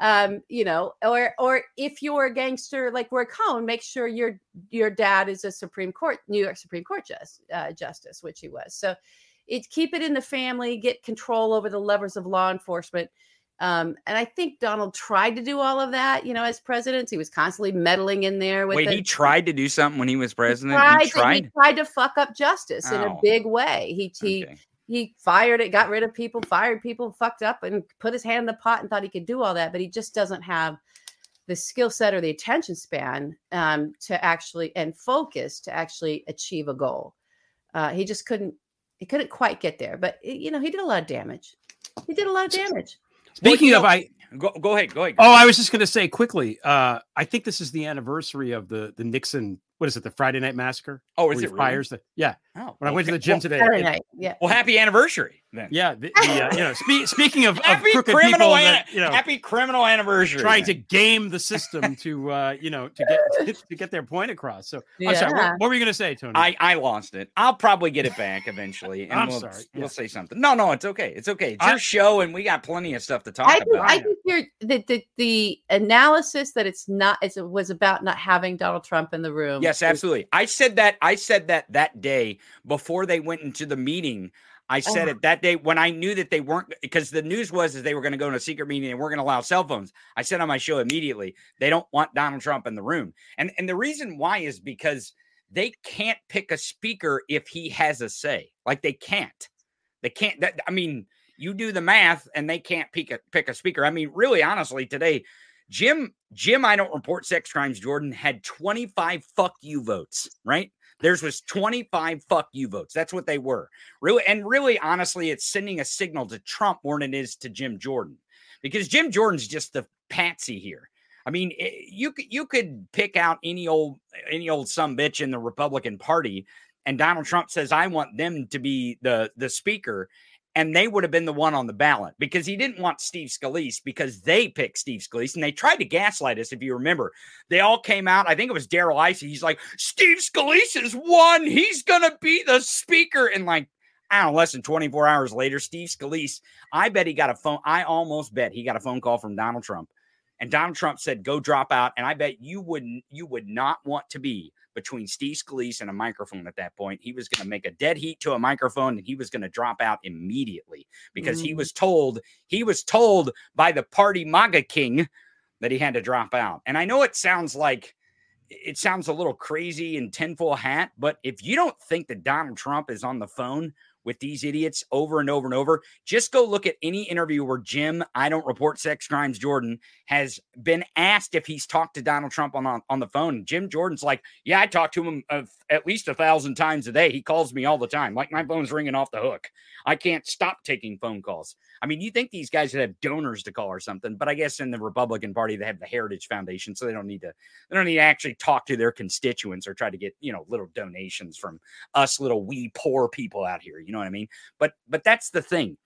Um, you know, or or if you're a gangster like Cohn, make sure your your dad is a Supreme Court, New York Supreme Court just, uh, justice, which he was. So it's keep it in the family, get control over the levers of law enforcement. Um, and I think Donald tried to do all of that, you know, as president. He was constantly meddling in there with Wait, he tried to do something when he was president. tried, he to, he tried. tried to fuck up justice in a Oh. big way. He he Okay. he fired it, got rid of people, fired people, fucked up, and put his hand in the pot and thought he could do all that. But he just doesn't have the skill set or the attention span um, to actually and focus to actually achieve a goal. Uh, he just couldn't. He couldn't quite get there. But you know, he did a lot of damage. He did a lot of damage. Speaking you of, know- I Go, go ahead. Go ahead. oh, I was just going to say quickly. Uh, I think this is the anniversary of the the Nixon. What is it? The Friday Night Massacre. oh, where is he it really? fires the yeah. Oh, When I went to the gym well, today, Saturday it- night. Yeah. Well, happy anniversary. Then. Yeah, the, the, uh, you know, spe- speaking of, of Happy crooked criminal, people an- that you know happy criminal anniversary. trying then. to game the system to uh, you know to get to get their point across. So I'm sorry, what, what were you going to say, Tony? I, I lost it. I'll probably get it back eventually. And I'm we'll, sorry, We'll say something. No, no, it's okay. It's okay. It's I- your show, and we got plenty of stuff to talk I think, about. I think you're the, the the analysis that it's not it's, it was about not having Donald Trump in the room. Yes, is- absolutely. I said that. I said that that day before they went into the meeting. I said Oh. it that day when I knew that they weren't because the news was is they were going to go in a secret meeting and we're going to allow cell phones. I said on my show immediately they don't want Donald Trump in the room, and and the reason why is because they can't pick a speaker if he has a say. Like they can't. They can't. That, I mean, you do the math, and they can't pick a pick a speaker. I mean, really, honestly, today, Jim Jim, I don't report sex crimes. Jordan had twenty five fuck you votes. Right, theirs was twenty five fuck you votes. That's what they were. Really, and really, honestly, it's sending a signal to Trump more than it is to Jim Jordan, because Jim Jordan's just the patsy here. I mean, eh, you could you could pick out any old any old some bitch in the Republican Party, and Donald Trump says, "I want them to be the the speaker," and they would have been the one on the ballot because he didn't want Steve Scalise because they picked Steve Scalise and they tried to gaslight us. If you remember, they all came out. I think it was Darrell Issa. He's like, "Steve Scalise is one. He's gonna be the speaker," and like. I don't know, less than 24 hours later, Steve Scalise, I bet he got a phone. I almost bet he got a phone call from Donald Trump. And Donald Trump said, go drop out. And I bet you wouldn't, you would not want to be between Steve Scalise and a microphone at that point. He was going to make a dead heat to a microphone and he was going to drop out immediately because he Mm. was told, he was told by the party MAGA king that he had to drop out. And I know it sounds like, it sounds a little crazy and tinfoil hat, but if you don't think that Donald Trump is on the phone with these idiots over and over and over, just go look at any interview where Jim, I don't report sex crimes, Jordan, has been asked if he's talked to Donald Trump on, on, on the phone. Jim Jordan's like, Yeah, I talk to him at least a thousand times a day. He calls me all the time. Like my phone's ringing off the hook. I can't stop taking phone calls. I mean, you think these guys would have donors to call or something, but I guess in the Republican Party, they have the Heritage Foundation, so they don't need to they don't need to actually talk to their constituents or try to get, you know, little donations from us little wee poor people out here. You know what I mean? But but that's the thing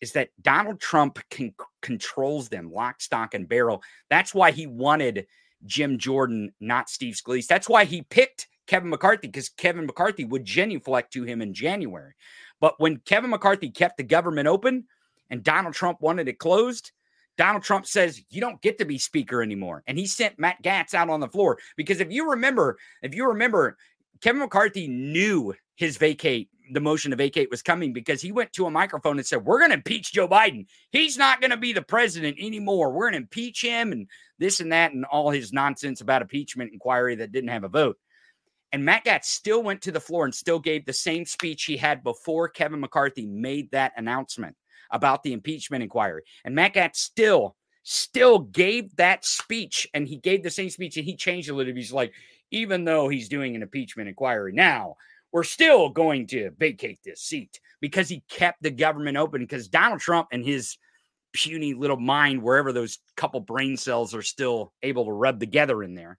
is that Donald Trump can controls them lock, stock, and barrel. That's why he wanted Jim Jordan, not Steve Scalise. That's why he picked Kevin McCarthy because Kevin McCarthy would genuflect to him in January. But when Kevin McCarthy kept the government open and Donald Trump wanted it closed, Donald Trump says, You don't get to be speaker anymore. And he sent Matt Gaetz out on the floor. Because if you remember, if you remember, Kevin McCarthy knew his vacate, the motion to vacate was coming because he went to a microphone and said, We're going to impeach Joe Biden. He's not going to be the president anymore. We're going to impeach him and this and that and all his nonsense about impeachment inquiry that didn't have a vote. And Matt Gaetz still went to the floor and still gave the same speech he had before Kevin McCarthy made that announcement about the impeachment inquiry. And Matt Gaetz still, still gave that speech and he gave the same speech and he changed a little bit. He's like, even though he's doing an impeachment inquiry now, we're still going to vacate this seat because he kept the government open because Donald Trump and his puny little mind, wherever those couple brain cells are still able to rub together in there,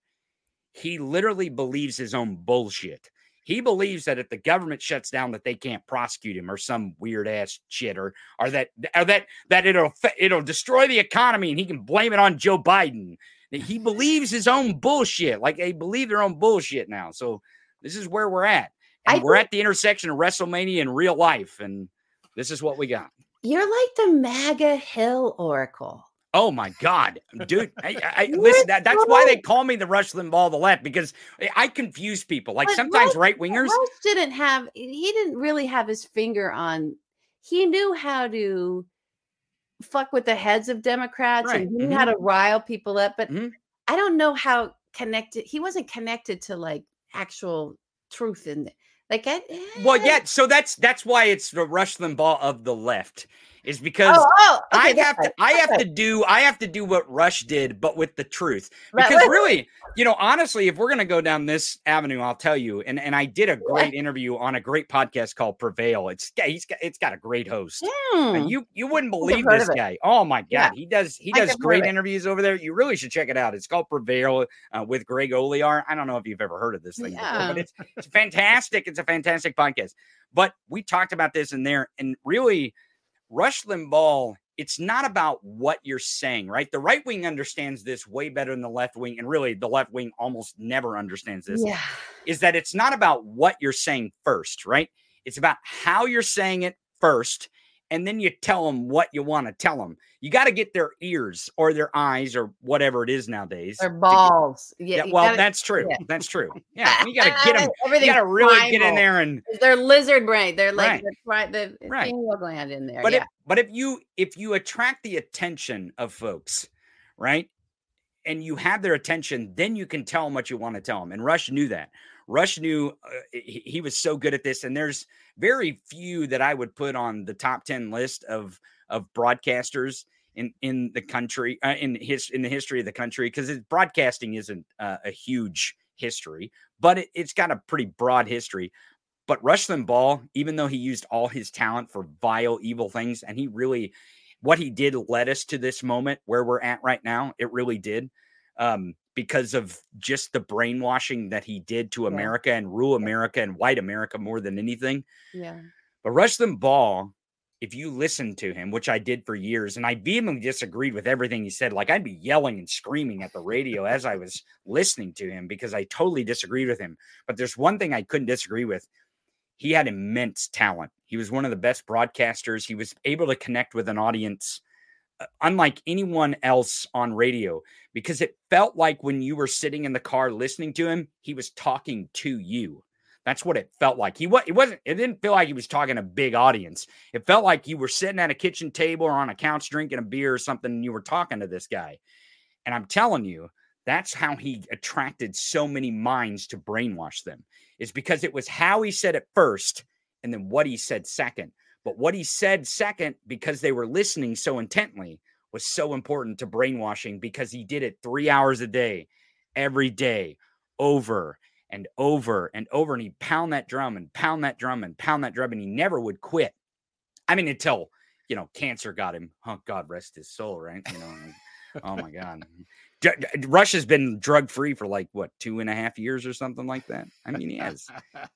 he literally believes his own bullshit. He believes that if the government shuts down, that they can't prosecute him or some weird ass shit, or or that or that that it'll it'll destroy the economy and he can blame it on Joe Biden. He believes his own bullshit, like they believe their own bullshit now. So this is where we're at, and I we're at the intersection of WrestleMania and real life, and this is what we got. You're like the MAGA Hill Oracle. Oh my God, dude! I, I, listen. That, that's why they call me the Rush Limbaugh of the left because I- I confuse people. Like But sometimes right wingers. Didn't have he didn't really have his finger on he knew how to fuck with the heads of Democrats Right, and he knew how to rile people up, but Mhm. I don't know how connected he wasn't connected to like actual truth in it. Like I, Well, eh. yeah. So that's that's why it's the Rush Limbaugh of the left, is because Oh, oh, okay, I have to I have right. to do I have to do what Rush did, but with the truth. Because right. really, you know, honestly, if we're gonna go down this avenue, I'll tell you. And and I did a great interview on a great podcast called Prevail. It's he's got it's got a great host. Hmm. You you wouldn't believe this guy. Oh my god, Yeah. he does he does great interviews over there. You really should check it out. It's called Prevail uh, with Greg Olear. I don't know if you've ever heard of this thing before, but it's it's fantastic. It's a fantastic podcast. But we talked about this in there, and really, Rush Limbaugh, it's not about what you're saying, right? The right wing understands this way better than the left wing, and really the left wing almost never understands this. Yeah. Is that it's not about what you're saying first, right? It's about how you're saying it first and then you tell them what you want to tell them. You got to get their ears or their eyes or whatever it is nowadays. Their balls. Yeah, Yeah. well, gotta- that's true. yeah. That's true. Yeah, you got to get them. You Everything's got to really get in there and. They're lizard brain. They're like Right. the, the Right. pineal gland in there. But yeah. if but if you if you attract the attention of folks, right, and you have their attention, then you can tell them what you want to tell them. And Rush knew that. Rush knew uh, he, he was so good at this. And there's very few that I would put on the top ten list of of broadcasters in in the country uh, in his in the history of the country because broadcasting isn't uh, a huge history, but it, it's got a pretty broad history. But Rush Limbaugh, even though he used all his talent for vile, evil things, and he really, what he did led us to this moment where we're at right now. It really did, um, because of just the brainwashing that he did to Yeah. America and rule America and white America more than anything. Yeah. But Rush Limbaugh, if you listen to him, which I did for years, and I vehemently disagreed with everything he said, like I'd be yelling and screaming at the radio as I was listening to him because I totally disagreed with him. But there's one thing I couldn't disagree with. He had immense talent. He was one of the best broadcasters. He was able to connect with an audience Uh, unlike anyone else on radio because it felt like when you were sitting in the car listening to him, he was talking to you. That's what it felt like. He was it wasn't it didn't feel like he was talking to a big audience. It felt like you were sitting at a kitchen table or on a couch drinking a beer or something and you were talking to this guy. And I'm telling you, that's how he attracted so many minds to brainwash them. Is because it was how he said it first and then what he said second. But what he said second, because they were listening so intently, was so important to brainwashing because he did it three hours a day, every day, over and over and over. And he'd pound that drum and pound that drum and pound that drum, and he never would quit. I mean, until you know, cancer got him. Oh, God rest his soul, right? You know, oh my God. Dr- Rush has been drug free for like what two and a half years or something like that. I mean, he has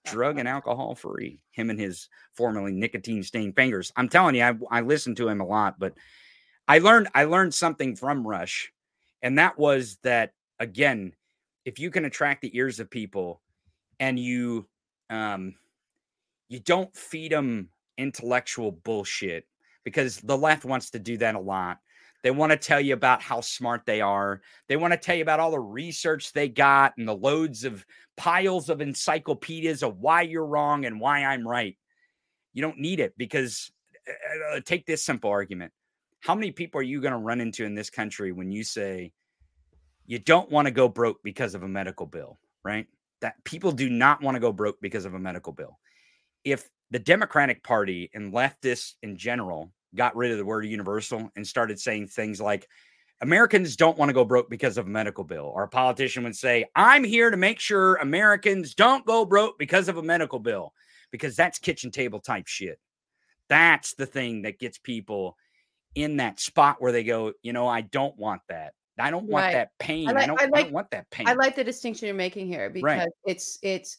drug and alcohol free. Him and his formerly nicotine stained fingers. I'm telling you, I, I listened to him a lot, but I learned I learned something from Rush, and that was that again, if you can attract the ears of people, and you um you don't feed them intellectual bullshit because the left wants to do that a lot. They want to tell you about how smart they are. They want to tell you about all the research they got and the loads of piles of encyclopedias of why you're wrong and why I'm right. You don't need it because uh, uh, take this simple argument. How many people are you going to run into in this country when you say you don't want to go broke because of a medical bill, right? That people do not want to go broke because of a medical bill. If the Democratic Party and leftists in general got rid of the word universal and started saying things like Americans don't want to go broke because of a medical bill, or a politician would say, I'm here to make sure Americans don't go broke because of a medical bill, because that's kitchen table type shit. That's the thing that gets people in that spot where they go, you know, I don't want that. I don't want Right. that pain. I, like- don't, I I don't want that pain. I like the distinction you're making here because Right. it's it's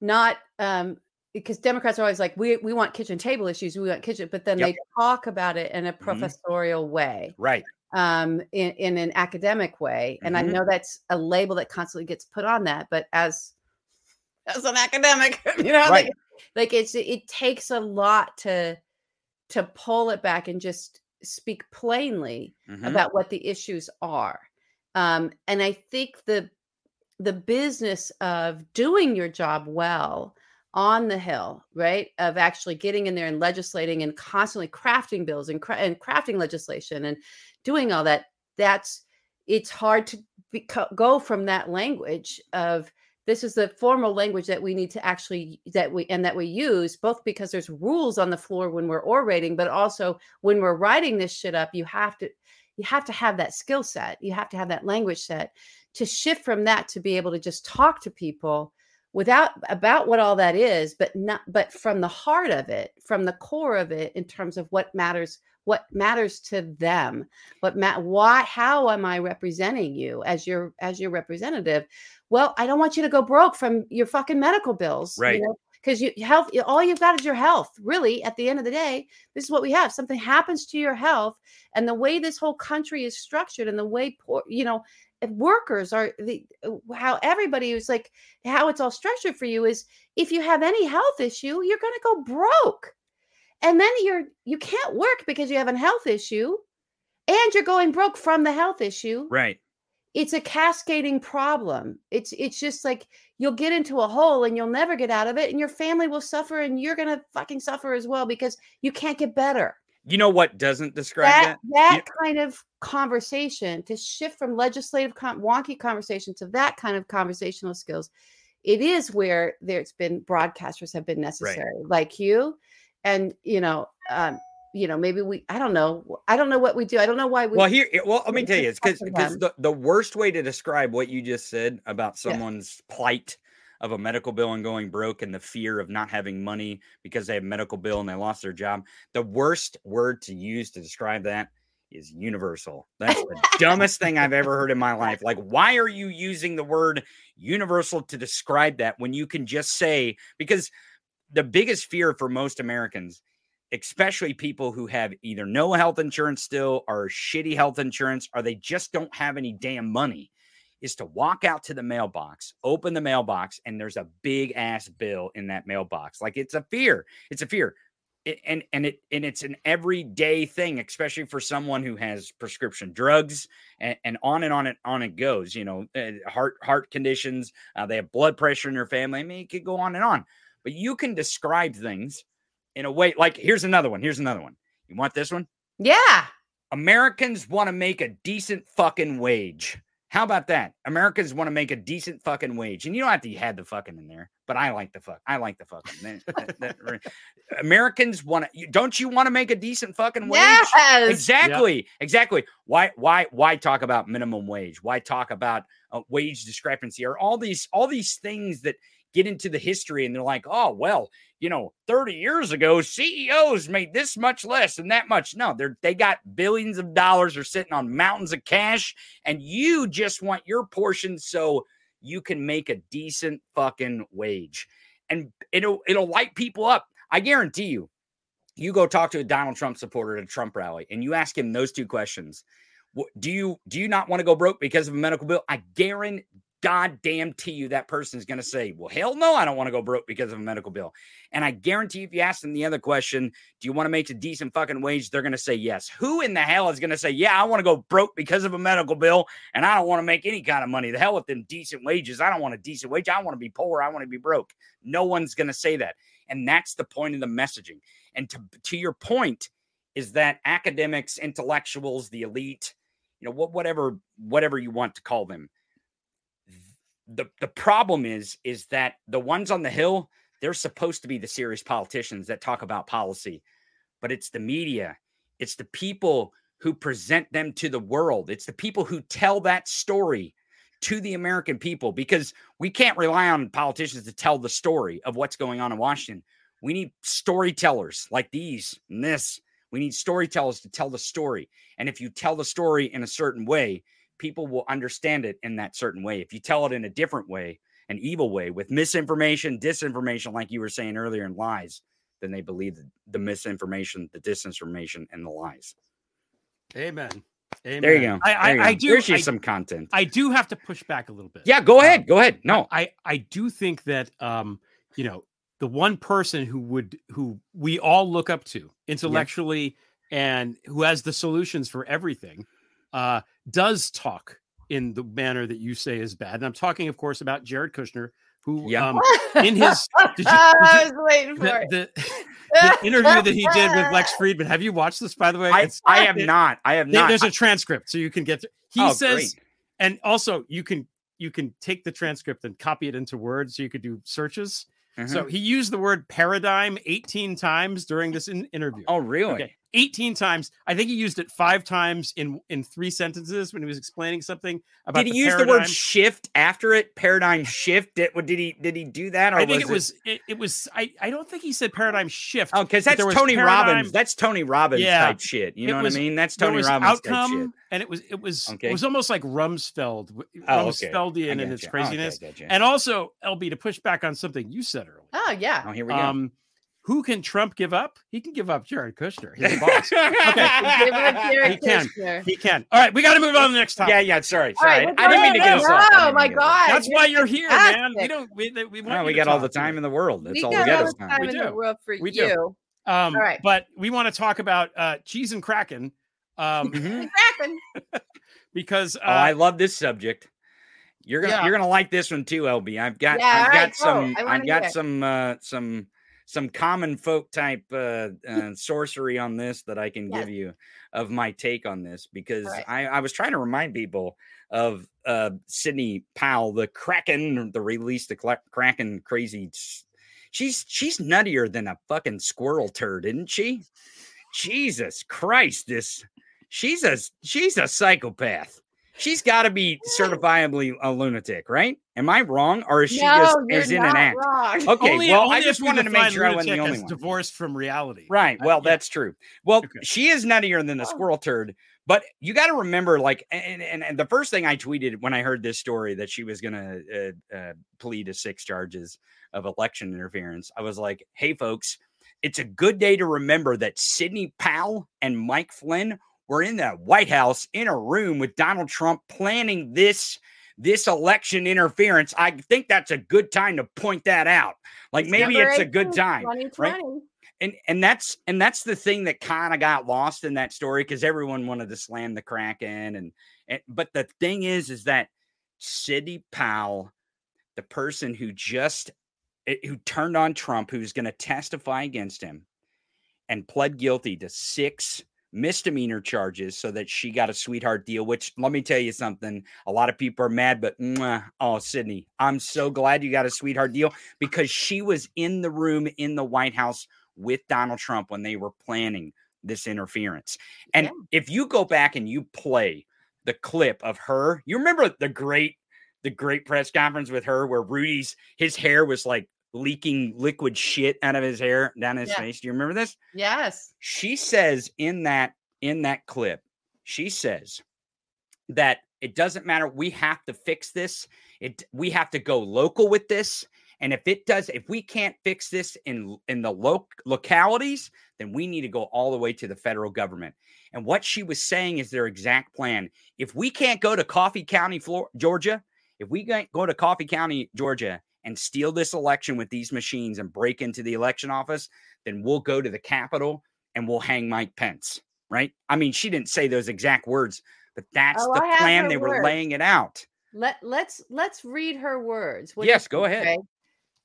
not um because Democrats are always like we we want kitchen table issues, we want kitchen, but then Yep. they talk about it in a Mhm. professorial way, right. um, in, in an academic way. And I Mhm. know that's a label that constantly gets put on that, but as as an academic, you know, Right. like, like it's it takes a lot to to pull it back and just speak plainly Mhm. about what the issues are. Um, and I think the the business of doing your job well on the hill, right? Of actually getting in there and legislating and constantly crafting bills and, cra- and crafting legislation and doing all that. That's it's hard to be, go from that language of this is the formal language that we need to actually that we and that we use both because there's rules on the floor when we're orating but also when we're writing this shit up you have to you have to have that skill set you have to have that language set to shift from that to be able to just talk to people without about what all that is but not but from the heart of it from the core of it in terms of what matters what matters to them what ma- why how am i representing you as your as your representative well i don't want you to go broke from your fucking medical bills Right. because you health all you've got is your health really at the end of the day this is what we have something happens to your health and the way this whole country is structured and the way poor you know workers are the how everybody is like how it's all structured for you is if you have any health issue you're going to go broke. And then you're you can't work because you have a health issue and you're going broke from the health issue. Right. it's a cascading problem. It's it's just like you'll get into a hole and you'll never get out of it and your family will suffer and you're going to fucking suffer as well because you can't get better You know what doesn't describe that that? that kind of conversation to shift from legislative con- wonky conversation to that kind of conversational skills it is where there's been broadcasters have been necessary like you and you know um you know maybe we i don't know i don't know what we do i don't know why we Well, here, well, let me tell you, it's because because the, the worst way to describe what you just said about Yeah. someone's plight of a medical bill and going broke and the fear of not having money because they have a medical bill and they lost their job. The worst word to use to describe that is universal. That's the dumbest thing I've ever heard in my life. Like, why are you using the word universal to describe that when you can just say, because the biggest fear for most Americans especially people who have either no health insurance still or shitty health insurance or they just don't have any damn money is to walk out to the mailbox, open the mailbox, and there's a big ass bill in that mailbox. Like it's a fear. It's a fear. It, and and it and it's an everyday thing, especially for someone who has prescription drugs and, and on and on and on it goes. You know, uh, heart heart conditions. Uh, they have blood pressure in their family. I mean, it could go on and on. But you can describe things in a way like here's another one. Here's another one. You want this one? yeah Americans want to make a decent fucking wage. How about that? Americans want to make a decent fucking wage. And you don't have to have the fucking in there, but I like the fuck. I like the fucking. That- that- that- Americans want to don't you want to make a decent fucking wage? yes Exactly. Exactly. Why why why talk about minimum wage? Why talk about uh, wage discrepancy or all these all these things that get into the history and they're like, "Oh, well, you know, 30 years ago CEOs made this much less and that much." No, they're they got billions of dollars they're sitting on mountains of cash and you just want your portion so you can make a decent fucking wage. And it'll it'll light people up. I guarantee you you go talk to a Donald Trump supporter at a Trump rally and you ask him those two questions. Do you do you not want to go broke because of a medical bill? I guarantee goddamn to you that person is going to say, "Well, hell no, I don't want to go broke because of a medical bill." And I guarantee if you ask them the other question, "Do you want to make a decent fucking wage?" they're going to say yes. Who in the hell is going to say, "Yeah, I want to go broke because of a medical bill and I don't want to make any kind of money." The hell with them decent wages. I don't want a decent wage. I want to be poor. I want to be broke. No one's going to say that. And that's the point of the messaging. And to, to your point, is that academics, intellectuals, the elite, you know, what whatever whatever you want to call them. The the problem is is that the ones on the hill, they're supposed to be the serious politicians that talk about policy, but it's the media, it's the people who present them to the world. It's the people who tell that story to the American people because we can't rely on politicians to tell the story of what's going on in Washington. We need storytellers like these and this. We need storytellers to tell the story. And if you tell the story in a certain way, people will understand it in that certain way. If you tell it in a different way, an evil way, with misinformation, disinformation, like you were saying earlier, and lies, then they believe the, misinformation, the disinformation, and the lies. Amen. Amen. There you go. I, I, you I go. do. There's I, some content. I do have to push back a little bit. yeah, go Um, ahead. Go ahead. No, I I do think that um you know the one person who would who we all look up to intellectually and who has the solutions for everything uh does talk in the manner that you say is bad. And I'm talking, of course, about Jared Kushner, who Yeah. um in his- did you- I was waiting for the, it. the, the interview that he did with Lex Fridman. Have you watched this, by the way? I, I have it- not. I have not. There's a transcript, so you can get. To, he Oh, says, great. and also you can you can take the transcript and copy it into Word, so you could do searches. Mhm. So he used the word paradigm 18 times during this in- interview. oh, really? Okay, 18 times. I think he used it five times in in three sentences when he was explaining something about. Did he the use paradigm. the word shift after it? Paradigm shift. Did, did he did he do that? Or I think was it was. It, it was. I. I don't think he said paradigm shift. Oh, because that's Tony paradigm- Robbins. That's Tony Robbins Yeah. type shit. You know was- what I mean? That's there Tony was Robbins type outcome, shit. and it was. It was. Okay. It was almost like Rumsfeld. w- Oh, okay. I Rumsfeldian in gotcha. its Oh, okay, craziness. And also, LB, to push back on something you said earlier. Oh yeah. Oh, here we go. Um, who can Trump give up? He can give up Jared Kushner. He's the boss. Give up Jared He can. Kushner. he can. All right, we got to move on to the next topic. yeah, yeah. Sorry, All right, sorry. what's I didn't mean to going get us off. Oh didn't my mean to get us off. God. That's why you're here, man. We don't. We, we, want No, we got all the time in the world. That's we all we got got all the time. time We in do. the world for We do. you. Um, All right. But we want to talk about uh, cheese and Kraken um, Mhm. Kraken. because uh, oh, I love this subject. You're gonna Yeah. you're gonna like this one too, LB. I've got Yeah, I've got right, some I've got some uh some some common folk type uh, uh sorcery on this that I can Yes. give you of my take on this because right. I, I was trying to remind people of uh Sidney Powell, the Kraken, the release the Cla- Kraken crazy. She's she's nuttier than a fucking squirrel turd, isn't she? Jesus Christ, this she's a she's a psychopath. She's got to be certifiably a lunatic, right? Am I wrong, or is she no, just is in an act? wrong. Okay, only, well, only I just wanted to make sure I wasn't the only one. divorced from reality. Right. Uh, Well, yeah. that's true. Well, Okay. she is nuttier than the Oh. squirrel turd, but you got to remember, like, and, and and the first thing I tweeted when I heard this story that she was going to uh, uh, plead to six charges of election interference, I was like, "Hey, folks, it's a good day to remember that Sidney Powell and Mike Flynn were in the White House in a room with Donald Trump planning this." This election interference, I think that's a good time to point that out. Like maybe it's a good time, right? and and that's and that's the thing that kind of got lost in that story because everyone wanted to slam the kraken and, and but the thing is is that Sidney Powell, the person who just eh, who turned on Trump, who's going to testify against him, and pled guilty to six misdemeanor charges so that she got a sweetheart deal which let me tell you something a lot of people are mad but mwah, oh sidney i'm so glad you got a sweetheart deal because she was in the room in the white house with Donald Trump when they were planning this interference. And Yeah. if you go back and you play the clip of her, you remember the great the great press conference with her where Rudy's his hair was like leaking liquid shit out of his hair down his Yeah. face. Do you remember this? Yes. She says in that in that clip, she says that it doesn't matter we have to fix this. It we have to go local with this. And if it does, if we can't fix this in in the loc localities, then we need to go all the way to the federal government. And what she was saying is their exact plan. If we can't go to Coffee County, Flor- Georgia, if we can't go to Coffee County, Georgia, and steal this election with these machines and break into the election office, then we'll go to the Capitol and we'll hang Mike Pence. Right? I mean, she didn't say those exact words, but that's Oh, the I plan. her They were laying it out. Let let's let's read her words. What do you Yes, go ahead. Greg?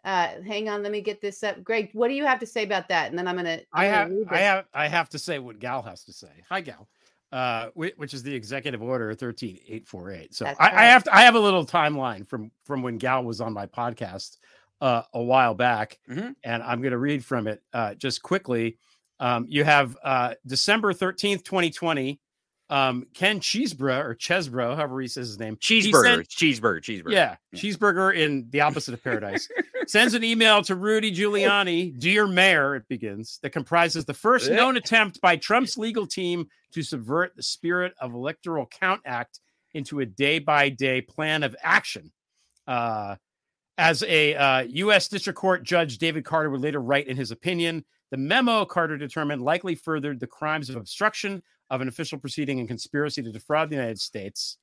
Uh, hang on, let me get this up. Greg, what do you have to say about that? And then I'm gonna. I I'm gonna have I have I have to say what Gal has to say. Hi Gal. Uh, which is the executive order 13848. So I, I have to I have a little timeline from from when Gal was on my podcast uh, a while back, Mhm. and I'm going to read from it uh, just quickly. Um, you have uh, December 13th, 2020. Um, Ken Cheesebro or Chesbro, however he says his name, Cheeseburger, sent- cheeseburger, cheeseburger. yeah, Yeah. cheeseburger in the opposite of paradise. Sends an email to Rudy Giuliani, dear mayor, it begins, that comprises the first Eh. known attempt by Trump's legal team to subvert the spirit of Electoral Count Act into a day by day plan of action. Uh, as a uh, U.S. District Court Judge David Carter would later write in his opinion, the memo Carter determined likely furthered the crimes of obstruction of an official proceeding and conspiracy to defraud the United States.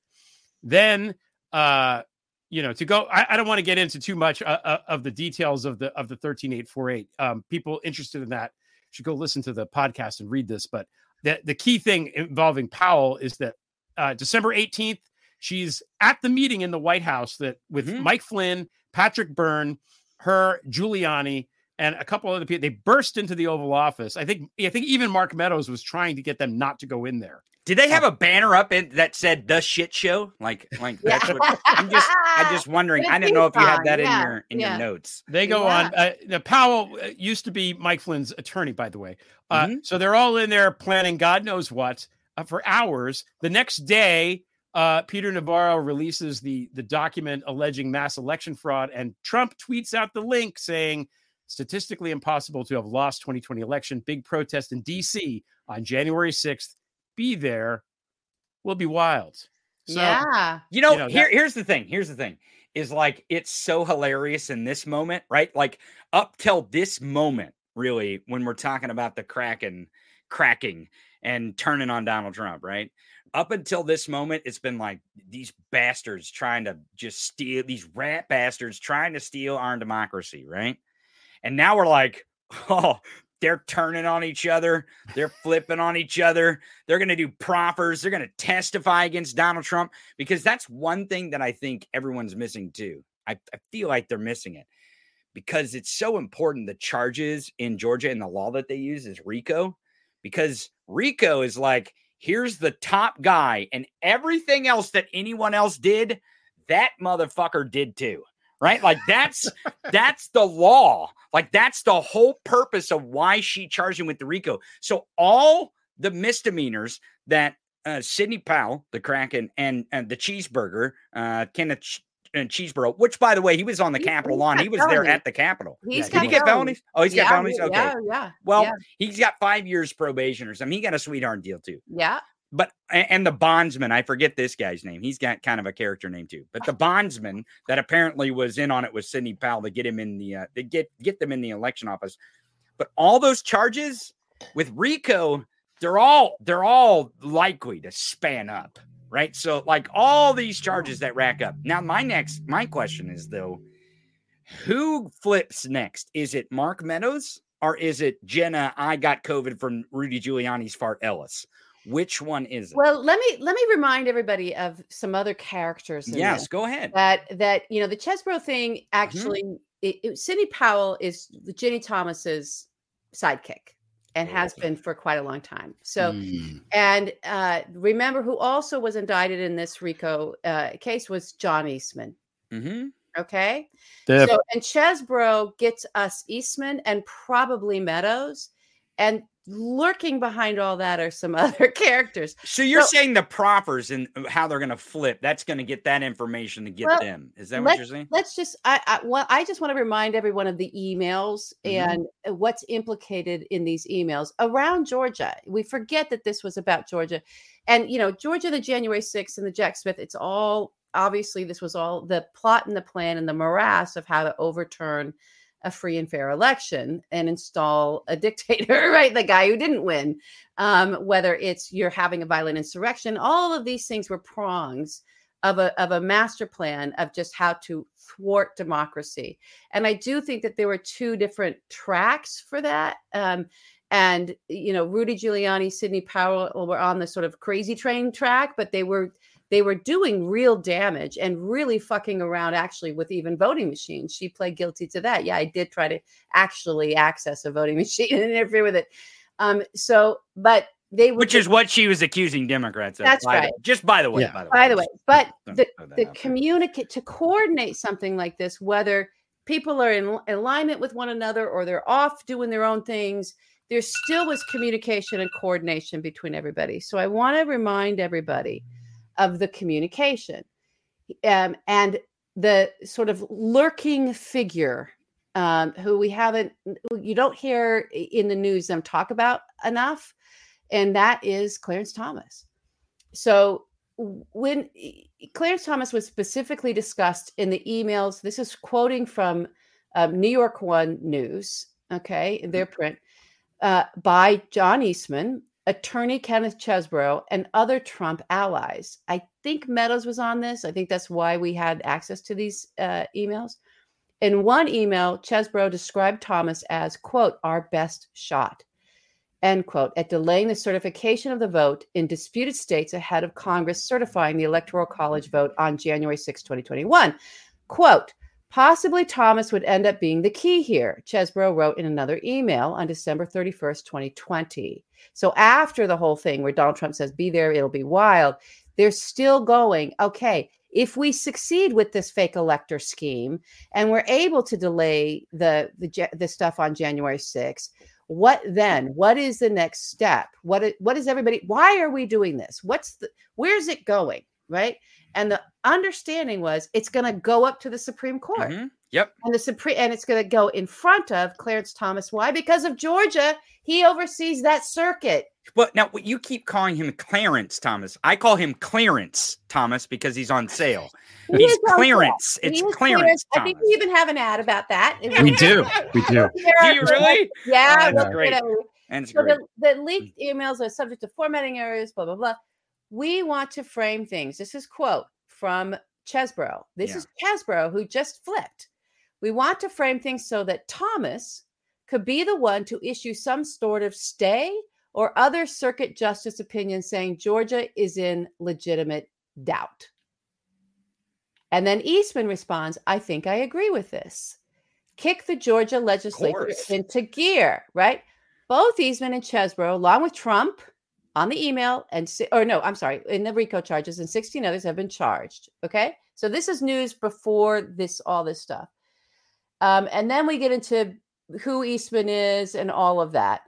Then, uh, you know, to go, I, I don't want to get into too much uh, uh, of the details of the of the thirteen eight four eight. Um, people interested in that should go listen to the podcast and read this. But the the key thing involving Powell is that uh, December eighteenth, she's at the meeting in the White House that with Mhm. Mike Flynn, Patrick Byrne, her, Giuliani, and a couple other people. They burst into the Oval Office. I think I think even Mark Meadows was trying to get them not to go in there. Did they have a banner up in that said "the shit show"? Like, like that's what I'm just. I'm just wondering. I didn't know if you had that Yeah, in your in yeah. your notes. They go Yeah. on. Uh, the Powell uh, used to be Mike Flynn's attorney, by the way. Uh, Mhm. So they're all in there planning God knows what uh, for hours. The next day, uh, Peter Navarro releases the the document alleging mass election fraud, and Trump tweets out the link saying statistically impossible to have lost 2020 election. Big protest in D.C. on January 6th. Be there. Will be wild. So, yeah. You know, You know, here, that- here's the thing. Here's the thing. Is like it's so hilarious in this moment, right? Like up till this moment, really, when we're talking about the cracking, cracking, and turning on Donald Trump, right? Up until this moment, it's been like these bastards trying to just steal these rat bastards trying to steal our democracy, right? And now we're like, oh, they're turning on each other. They're flipping on each other. They're going to do proffers. They're going to testify against Donald Trump because that's one thing that I think everyone's missing too. I, I feel like they're missing it because it's so important. The charges in Georgia and the law that they use is RICO because RICO is like, here's the top guy, and everything else that anyone else did, that motherfucker did too. Right? Like that's that's the law. Like that's the whole purpose of why she charged him with the RICO. So all the misdemeanors that uh, Sidney Powell, the Kraken, and and the cheeseburger, uh, Kenneth Ch- uh, Chesebro, which by the way, he was on the He- Capitol lawn. He was there at the Capitol. He's Yeah, got Did he get felonies? Oh, he's got felonies. Okay. Yeah, yeah. Well, yeah. he's got five years probation or something. He got a sweetheart deal too. yeah. But and the bondsman, I forget this guy's name. He's got kind of a character name too. But the bondsman that apparently was in on it with Sidney Powell to get him in the uh, to get get them in the election office. But all those charges with Rico, they're all they're all likely to span up, right? So like all these charges that rack up. Now my next my question is though, who flips next? Is it Mark Meadows or is it Jenna? I got COVID from Rudy Giuliani's fart Ellis. Which one is it? Well, let me let me remind everybody of some other characters. In yes, go ahead. that that you know the Chesebro thing Mm-hmm. actually it, it, Sidney Powell is Ginni Thomas's sidekick and has been for quite a long time. So Mm. and uh, remember who also was indicted in this RICO uh, case was John Eastman. Mm-hmm. Okay, Def- so and Chesebro gets us Eastman and probably Meadows, and lurking behind all that are some other characters. So you're So- saying the proffers and how they're going to flip? That's going to get that information to get Well, them. Is that what you're saying? let's just I I, well, I just want to remind everyone of the emails Mhm. and uh, what's implicated in these emails around Georgia. We forget that this was about Georgia, and you know Georgia, the January 6th and the Jack Smith. It's all obviously this was all the plot and the plan and the morass of how to overturn a free and fair election and install a dictator, right? The guy who didn't win. Um, whether it's you're having a violent insurrection, all of these things were prongs of a of a master plan of just how to thwart democracy. And I do think that there were two different tracks for that. Um, and you know, Rudy Giuliani, Sidney Powell were on the sort of crazy train track, but they were they were doing real damage and really fucking around actually with even voting machines. She pled guilty to that. Yeah, I did try to actually access a voting machine and interfere with it. Um, so but they were Which is what she was accusing Democrats of. That's by the- right. just by the way. Yeah. By the way. by the way but the the communicate to coordinate something like this whether people are in alignment with one another or they're off doing their own things there still was communication and coordination between everybody so i want to remind everybody of the communication. Um, and the sort of lurking figure um, who we haven't you don't hear in the news them talk about enough and that is clarence thomas. So when Clarence Thomas was specifically discussed in the emails, this is quoting from um, New York One News, okay, in their print, uh, by John Eastman, attorney Kenneth Chesebro, and other Trump allies. I think Meadows was on this. I think that's why we had access to these uh, emails. In one email, Chesebro described Thomas as, quote, our best shot end quote, at delaying the certification of the vote in disputed states ahead of Congress certifying the Electoral College vote on January 6, 2021. Quote, Possibly Thomas would end up being the key here, Chesebro wrote in another email on December 31st, 2020. So after the whole thing where Donald Trump says, be there, it'll be wild, they're still going, okay, if we succeed with this fake elector scheme and we're able to delay the the, the stuff on January 6th, what then? What is the next step? What what is everybody why are we doing this? What's the where's it going? Right? And the understanding was it's going to go up to the Supreme Court Mhm. Yep. and the supreme and it's going to go in front of Clarence Thomas. Why? Because of Georgia, he oversees that circuit. But now what you keep calling him Clarence Thomas. I call him Clarence Thomas because he's on sale. He He's is sale. Clarence. He It's is Clarence I think we even have an ad about that. We do. We do. Do you really? Yeah, Oh, that's great. And it's so great. the, the leaked emails are subject to formatting errors, blah, blah, blah. We want to frame things. This is quote from Chesebro. This Yeah. is Chesebro who just flipped. We want to frame things so that Thomas could be the one to issue some sort of stay or other circuit justice opinion saying Georgia is in legitimate doubt. And then Eastman responds, I think I agree with this. Kick the Georgia legislature into gear, right? Both Eastman and Chesebro, along with Trump on the email and, or no, I'm sorry, in the RICO charges, and 16 others have been charged. Okay. So this is news before this, all this stuff. Um, and then we get into who Eastman is and all of that.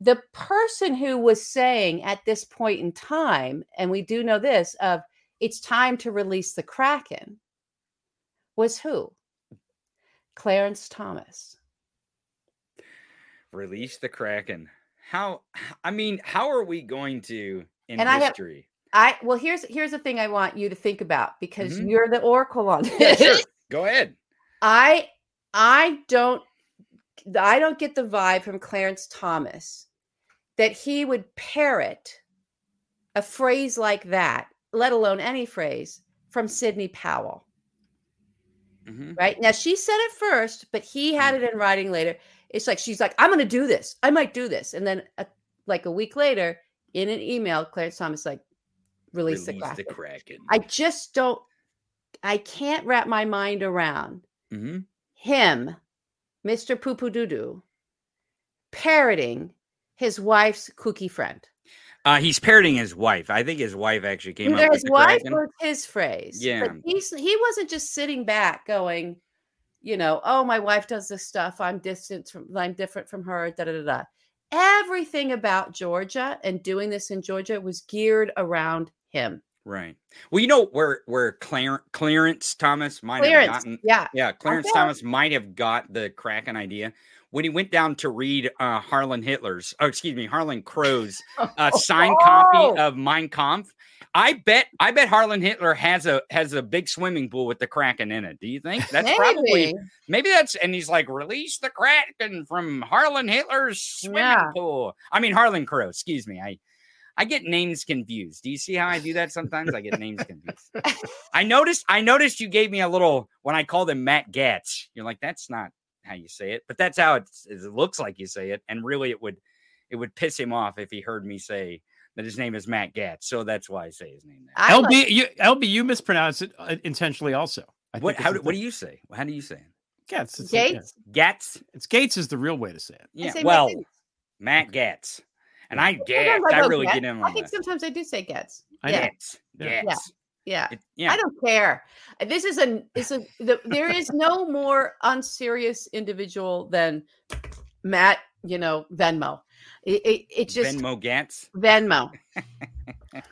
The person who was saying at this point in time, and we do know this, of it's time to release the Kraken, was who? Clarence Thomas. Release the Kraken. How I mean, how are we going to in And I have- history? I well, here's here's the thing I want you to think about because Mhm. you're the oracle on Yeah, this. sure. Go ahead. I I don't I don't get the vibe from Clarence Thomas that he would parrot a phrase like that, let alone any phrase from Sidney Powell. Mhm. Right now, she said it first, but he had it in writing later. It's like she's like, "I'm going to do this. I might do this," and then a, like a week later, in an email, Clarence Thomas like, "Release, the Release Kraken." the Kraken. I just don't. I can't wrap my mind around Mhm. him, Mr. Poo Poo Doo Doo, parroting his wife's kooky friend. Uh, he's parroting his wife. I think his wife actually came Either up with his the wife Kraken. or his phrase. Yeah. But he's he wasn't just sitting back going, you know, oh, my wife does this stuff. I'm distant from I'm different from her. Da da da da. Everything about Georgia and doing this in Georgia was geared around him. Right. Well, you know where where Clar- Clarence Thomas might have gotten. Yeah. Yeah, Clarence Thomas might have got the Kraken idea when he went down to read uh, Harlan Hitler's, oh, excuse me, Harlan Crow's uh, signed Oh. copy of Mein Kampf. I bet, I bet Harlan Hitler has a has a big swimming pool with the Kraken in it. Do you think that's probably Maybe. maybe that's and he's like release the Kraken from Harlan Hitler's swimming Yeah. pool. I mean Harlan Crow. Excuse me. I I get names confused. Do you see how I do that sometimes? I get names confused. I noticed. I noticed you gave me a little when I called him Matt Gatz. You're like, that's not how you say it, but that's how it looks like you say it. And really, it would it would piss him off if he heard me say that his name is Matt Gatz. So that's why I say his name. There. I like- LB, you, LB, you mispronounce it uh, intentionally also. I What? think How? do- What do you say? How do you say it? Gates? It's, yeah. Gatz. It's Gates is the real way to say it. Yeah. say Well, Matt Gatz. And I Sometimes Gatz. I go really Getz. get in I think that. sometimes I do say gets. I know. yeah, Gatz. Yeah. Gatz. yeah. It- yeah. I don't care. This is a is a the, there is no more unserious individual than Matt. You know Venmo. It, it, it just Venmo Gatz. Venmo.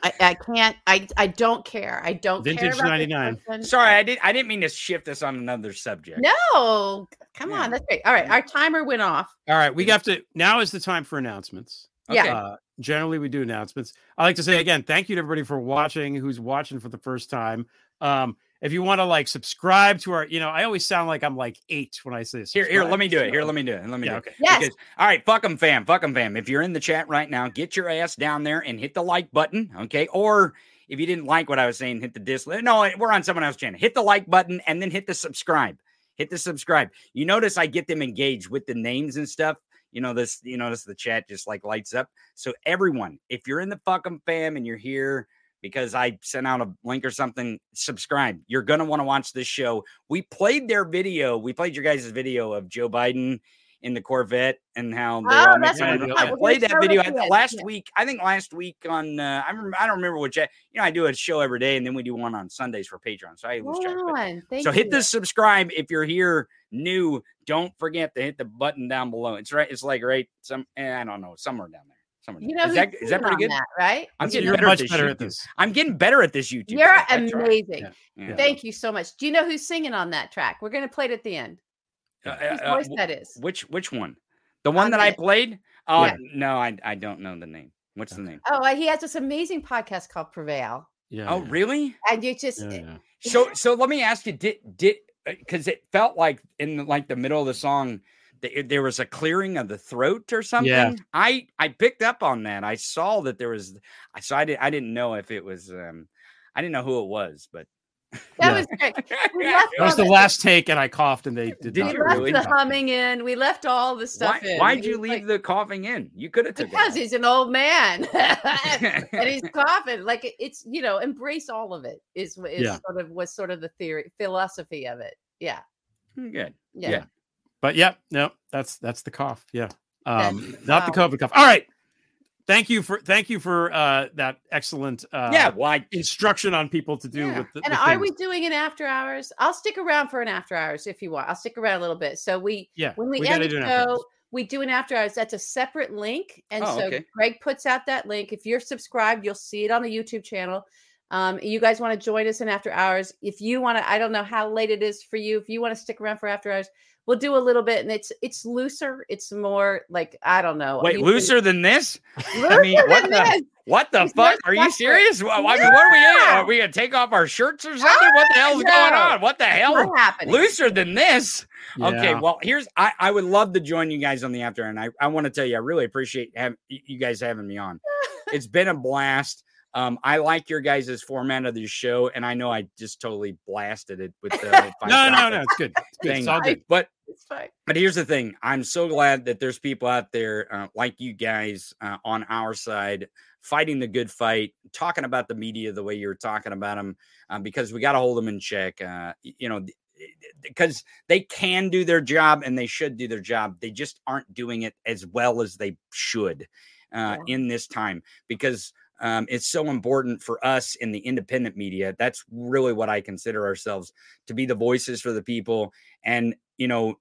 I, I can't. I I don't care. I don't. Vintage about 99. Sorry, I didn't. I didn't mean to shift this on another subject. No, come Yeah. on. That's great. All right, our timer went off. All right, we have to. Now is the time for announcements. Yeah. Okay. Uh, generally, we do announcements. I like to say again, thank you to everybody for watching. Who's watching for the first time? Um, if you want to like subscribe to our, you know, I always sound like I'm like eight when I say this. Here, here, let me do it. Here, let me do it. Let me Yeah, do okay. it. Yes. Because- all right, fuck them, fam. Fuck them, fam. If you're in the chat right now, get your ass down there and hit the like button, okay? Or if you didn't like what I was saying, hit the dislike. No, we're on someone else's channel. Hit the like button and then hit the subscribe. Hit the subscribe. You notice I get them engaged with the names and stuff. You know this. You notice the chat just like lights up. So everyone, if you're in the fucking fam and you're here because I sent out a link or something. Subscribe. You're going to want to watch this show. We played their video. We played your guys' video of Joe Biden in the Corvette and how they Oh, all that's make what fun I of it. thought. I played that video last Yeah. week. I think last week on uh, I remember, I don't remember what chat. You know, I do a show every day and then we do one on Sundays for Patreon. So I lose track. But on. Thank so hit the subscribe if you're here new. Don't forget to hit the button down below. It's right. It's like right some. eh, I don't know somewhere down there. Somewhere. You know, there. is that who's that singing pretty on good? That, right? I'm getting You're better much at this better YouTube. at this. I'm getting better at this YouTube. You're stuff. That's right. amazing. Yeah. Yeah. Thank you so much. Do you know who's singing on that track? We're going to play it at the end. Uh, Whose uh, voice wh- that is? Which which one? The one On that I played? Oh Yeah. no, I I don't know the name. What's the name? Oh, uh, he has this amazing podcast called Prevail, Yeah. Oh, really? and you just Yeah, yeah. So so let me ask you, did did because it felt like in like the middle of the song that there was a clearing of the throat or something. I I picked up on that. I saw that there was. I so I didn't. I didn't know if it was. um I didn't know who it was, but that Yeah. was great. We That was all the last take, and I coughed, and they did, Did not. we you left really? the humming in. We left all the why stuff in. why'd you leave like- the coughing in? You could have took because it. he's an old man and he's coughing. Like it's you know, embrace all of it is is Yeah. sort of was sort of the theory philosophy of it. Yeah. Good. yeah. Yeah. But yep, no, that's that's the cough. Yeah. Um, not the wow. COVID cough. All right. Thank you for thank you for uh that excellent uh yeah. Why? instruction on people to do Yeah. with the, And the are things. we doing an after hours? I'll stick around for an after hours if you want. I'll stick around a little bit. So we yeah when we, we end the do an after show, we do an after hours. That's a separate link. And Oh, so okay. Greg puts out that link. If you're subscribed, you'll see it on the YouTube channel. Um, you guys want to join us in after hours. If you want to, I don't know how late it is for you. If you want to stick around for after hours, we'll do a little bit and it's it's looser. It's more like I don't know. Wait, you can- looser than this? looser mean, what the- this. What the It's fuck? Are you serious? Well, I mean, what are we in? Are we gonna take off our shirts or something? Oh, what the hell's going on? What the hell? What happened? Looser than this? Okay, well, here's I, I would love to join you guys on the after, and I, I want to tell you, I really appreciate have, you guys having me on. it's been a blast. Um, I like your guys' format of the show, and I know I just totally blasted it with the whole No, no, no, it's good. It's good. It's all good. But It's fine. but here's the thing i'm so glad that there's people out there uh, like you guys uh, on our side fighting the good fight talking about the media the way you're talking about them um, because we got to hold them in check uh, you know because they can do their job and they should do their job they just aren't doing it as well as they should uh, in this time because um, it's so important for us in the independent media that's really what i consider ourselves to be the voices for the people and you know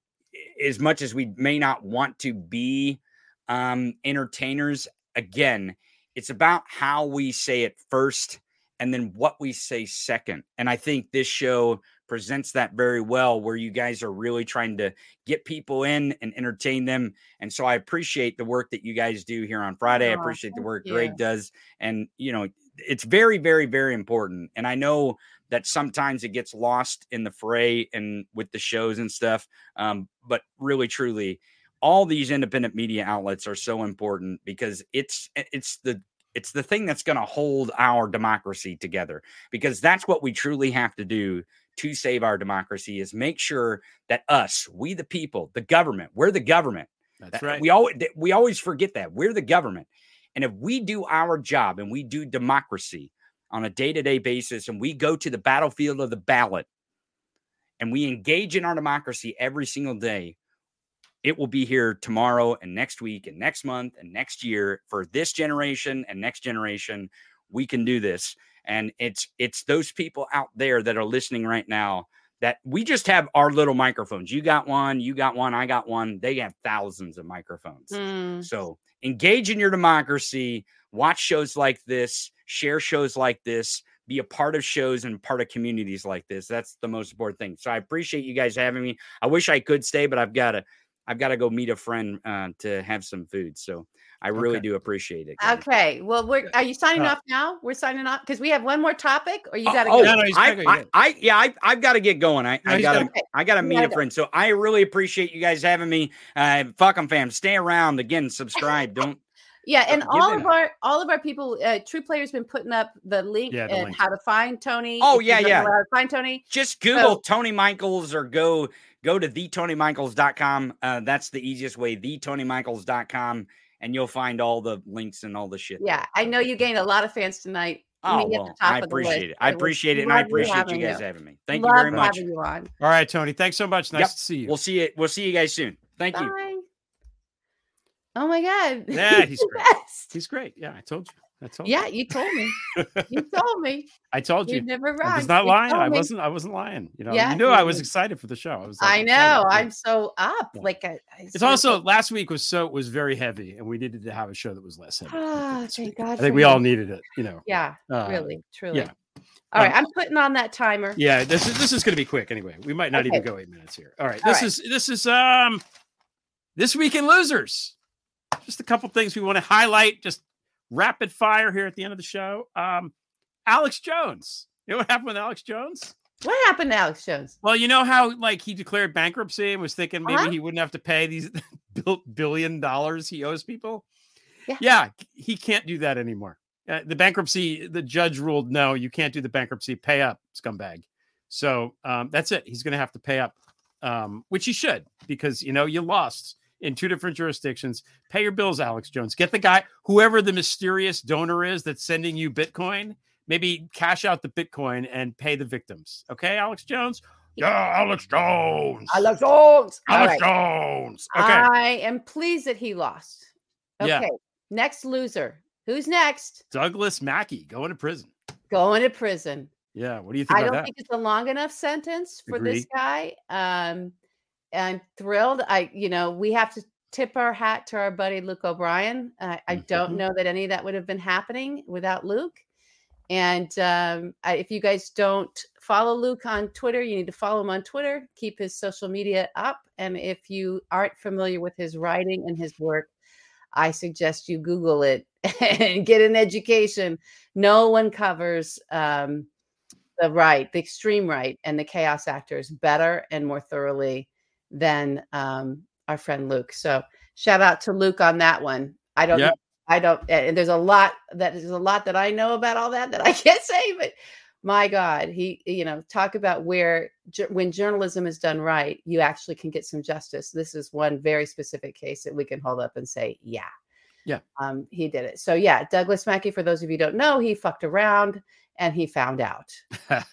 as much as we may not want to be um, entertainers, again, it's about how we say it first and then what we say second. And I think this show presents that very well, where you guys are really trying to get people in and entertain them. And so I appreciate the work that you guys do here on Friday. I appreciate the work you. Greg does. And, you know, it's very, very, very important. And I know that sometimes it gets lost in the fray and with the shows and stuff. Um, but really, truly, all these independent media outlets are so important because it's it's the it's the thing that's going to hold our democracy together because that's what we truly have to do to save our democracy is make sure that us we the people the government we're the government That's that- right. we always we always forget that we're the government and if we do our job and we do democracy on a day-to-day basis and we go to the battlefield of the ballot and we engage in our democracy every single day it will be here tomorrow and next week and next month and next year for this generation and next generation we can do this and it's it's those people out there that are listening right now that we just have our little microphones you got one you got one i got one they have thousands of microphones Mm. so engage in your democracy, watch shows like this, share shows like this, be a part of shows and part of communities like this. That's the most important thing. So I appreciate you guys having me. I wish I could stay, but I've got to I've got to go meet a friend uh, to have some food. So I really Okay. do appreciate it. guys. Okay. Well, we're are you signing Uh, off now? We're signing off because we have one more topic, or you Oh, got to oh, go. No, no, he's I, gotta go, I, yeah. I, yeah, I, I've got to get going. I, No, I got to, gotta- I got to meet gotta a go. friend. So I really appreciate you guys having me. Uh, them, fam. Stay around. Again, subscribe. Don't. Yeah, and give all of our all of our people, uh, True Player's been putting up the link Yeah, the and link. how to find Tony. Oh, yeah, yeah. how to find Tony. just Google Tony Michaels or go go to theTonyMichaels.com. Uh, that's the easiest way, theTonyMichaels.com, and you'll find all the links and all the shit. Yeah, I know you gained a lot of fans tonight. Oh, me at the well, I appreciate it. I appreciate it. And I appreciate you guys you. having me. Thank Love you very much. you on. All right, Tony. Thanks so much. Nice Yep. to see you. We'll see it. We'll see you guys soon. Thank you. Oh my god. Yeah, he's the great. best. He's great. Yeah, I told you. I told Yeah, you told me. You told me. I told You you. never wrong. I was not You lying. I me. wasn't. I wasn't lying. You know. Yeah, you knew I was excited for the show. I was. I know. I'm so up. Yeah. Like I, I It's also like, last week was so was very heavy, and we needed to have a show that was less heavy. This thank week. God I think we all needed it. You know. Yeah, Uh, really, truly. yeah. All right, Um, I'm putting on that timer. Yeah, this is this is going to be quick anyway. We might not even go eight minutes here. All right, All this right. is this is um this week in losers. Just a couple things we want to highlight. Just rapid fire here at the end of the show. Um, Alex Jones. You know what happened with Alex Jones? What happened to Alex Jones? Well, you know how like he declared bankruptcy and was thinking maybe Uh-huh. he wouldn't have to pay these billion dollars he owes people. Yeah. yeah, he can't do that anymore. Uh, the bankruptcy, the judge ruled no, you can't do the bankruptcy. Pay up, scumbag. So um, that's it. He's going to have to pay up, um, which he should because you know you lost in two different jurisdictions. Pay your bills, Alex Jones. Get the guy, whoever the mysterious donor is that's sending you Bitcoin. Maybe cash out the Bitcoin and pay the victims. Okay, Alex Jones. Yeah, Alex Jones. Alex Jones. Alex right. Jones. Okay. I am pleased that he lost. Yeah. Okay. Next loser. Who's next? Douglas Mackey going to prison. Going to prison. Yeah. What do you think I about don't that? think it's a long enough sentence for this guy. Um, I'm thrilled. I, you know, we have to tip our hat to our buddy Luke O'Brien. Uh, I don't Mhm. know that any of that would have been happening without Luke. And um, I, if you guys don't follow Luke on Twitter, you need to follow him on Twitter. Keep his social media up. And if you aren't familiar with his writing and his work, I suggest you Google it and get an education. No one covers um, the right, the extreme right, and the chaos actors better and more thoroughly than um, our friend Luke. So shout out to Luke on that one. I don't, Yep. I don't, and there's a lot that there's a lot that I know about all that that I can't say, but my God, he, you know, talk about where when journalism is done right, you actually can get some justice. This is one very specific case that we can hold up and say, yeah, Yeah. um, he did it. So yeah, Douglas Mackey. For those of you who don't know, he fucked around and he found out,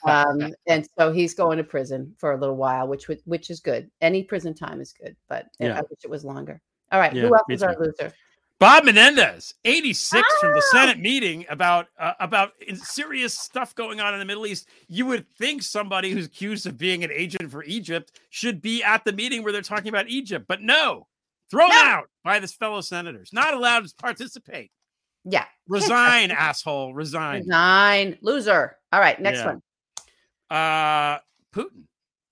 um, and so he's going to prison for a little while, which which is good. Any prison time is good, but Yeah. I wish it was longer. All right, Yeah, who else is our loser? Bob Menendez, 86 from the Ah! Senate meeting about uh, about serious stuff going on in the Middle East. You would think somebody who's accused of being an agent for Egypt should be at the meeting where they're talking about Egypt, but no, thrown No. out by his fellow senators, not allowed to participate. Yeah, Resign, asshole, resign. nine loser. All right, next Yeah. one. uh Putin.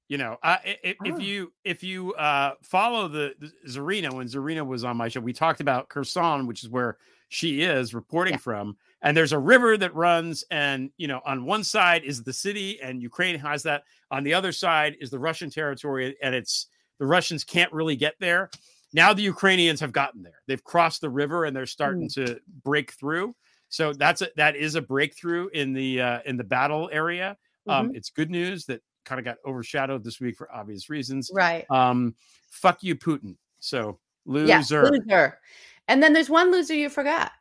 You know, uh, i- i- if Oh. you if you uh follow the, the Zarina when Zarina was on my show, we talked about Kherson, which is where she is reporting Yeah. from. And there's a river that runs, and you know, on one side is the city, and Ukraine has that. On the other side is the Russian territory, and it's the Russians can't really get there. Now the Ukrainians have gotten there. They've crossed the river, and they're starting to break through. So that's a, that is a breakthrough in the uh, in the battle area. Um, it's good news that kind of got overshadowed this week for obvious reasons. Right. Um, fuck you, Putin. So Yeah, loser. loser. And then there's one loser you forgot.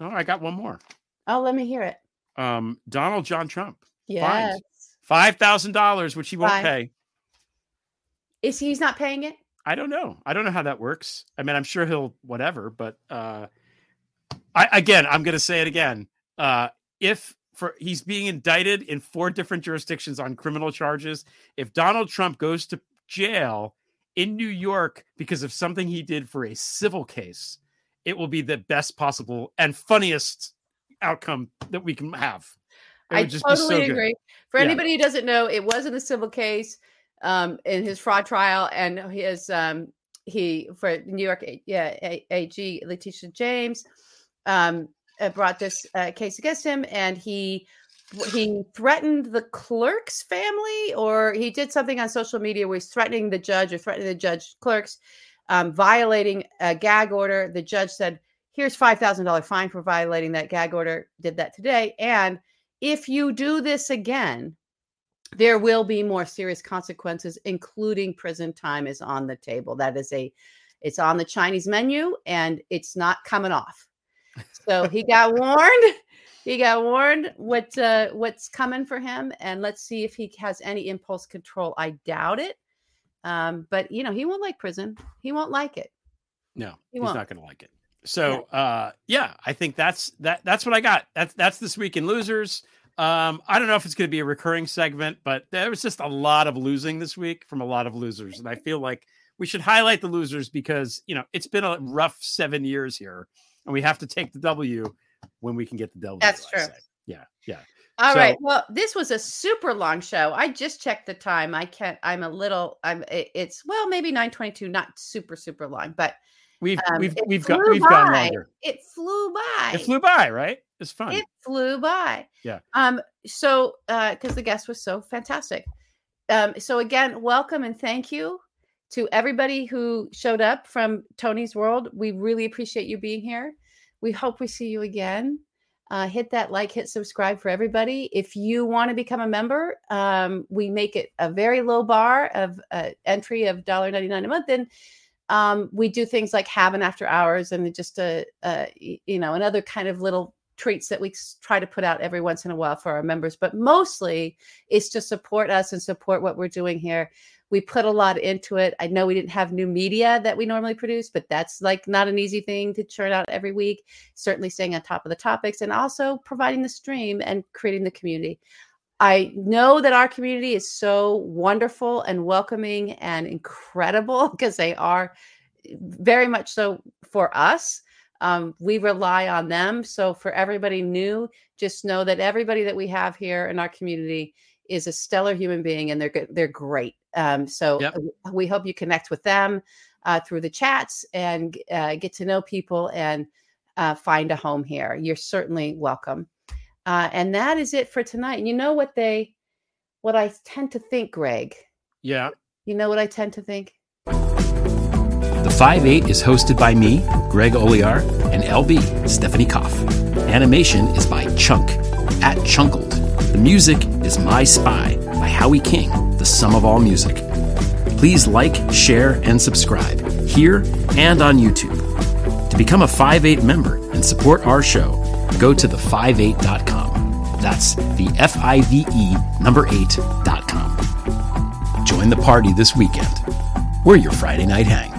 Oh, I got one more. Oh, let me hear it. Um, Donald John Trump, Yes. five thousand dollars, which he won't Fine. pay. Is he's not paying it? I don't know. I don't know how that works. I mean, I'm sure he'll whatever, but uh, I again, I'm going to say it again. Uh, if for he's being indicted in four different jurisdictions on criminal charges, if Donald Trump goes to jail in New York because of something he did for a civil case, it will be the best possible and funniest outcome that we can have. I be so totally good. agree. For Yeah. anybody who doesn't know, it was in the civil case um, in his fraud trial, and his um, he for New York, yeah, AG Letitia James um, uh, brought this uh, case against him, and he he threatened the clerk's family, or he did something on social media where he's threatening the judge or threatening the judge clerks, um, violating a gag order. The judge said, "Here's five thousand dollar fine for violating that gag order." Did that today, and if you do this again, there will be more serious consequences, including prison time is on the table. That is a, it's on the Chinese menu and it's not coming off. So he got warned he got warned what uh, what's coming for him, and let's see if he has any impulse control. I doubt it, um, but you know he won't like prison. He won't like it. No, He he's won't. going to like it. So, uh, yeah, I think that's that. That's what I got. That's that's this week in losers. Um, I don't know if it's going to be a recurring segment, but there was just a lot of losing this week from a lot of losers, and I feel like we should highlight the losers because you know it's been a rough seven years here, and we have to take the W when we can get the W. That's true. Yeah, yeah. All right. So- Well, this was a super long show. I just checked the time. I can't. I'm a little. I'm. It's well, maybe 9:22. Not super super long, but We've Um, we've we've got we've gone by. longer. it flew by. It flew by, right? It's fun. It flew by. Yeah. Um. So, uh, because the guest was so fantastic. Um. So again, welcome and thank you to everybody who showed up from Tony's World. We really appreciate you being here. We hope we see you again. Uh, hit that like, hit subscribe for everybody. If you want to become a member, um, we make it a very low bar of uh, entry of $1.99 a month. And um, we do things like have an after hours and just a, a you know another kind of little treats that we try to put out every once in a while for our members but mostly it's to support us and support what we're doing here we put a lot into it i know we didn't have new media that we normally produce but that's like not an easy thing to churn out every week certainly staying on top of the topics and also providing the stream and creating the community I know that our community is so wonderful and welcoming and incredible because they are eh, very much so for us. Um, we rely on them. So, for everybody new, just know that everybody that we have here in our community is a stellar human being and they're they're great. Um, so, Yep. we hope you connect with them uh, through the chats and uh, get to know people and uh, find a home here. You're certainly welcome. Uh, and that is it for tonight. And you know what they, what I tend to think, Greg. yeah. You know what I tend to think. The 5 8 is hosted by me, Greg Olear, and LB, Stephanie Koff. Animation is by Chunk, at Chunkled. The music is My Spy by Howie King, the sum of all music. Please like, share, and subscribe here and on YouTube. To become a 5 8 member and support our show, go to the58.com. That's the F I V E number 8.com. Join the party this weekend. We're your Friday night hang.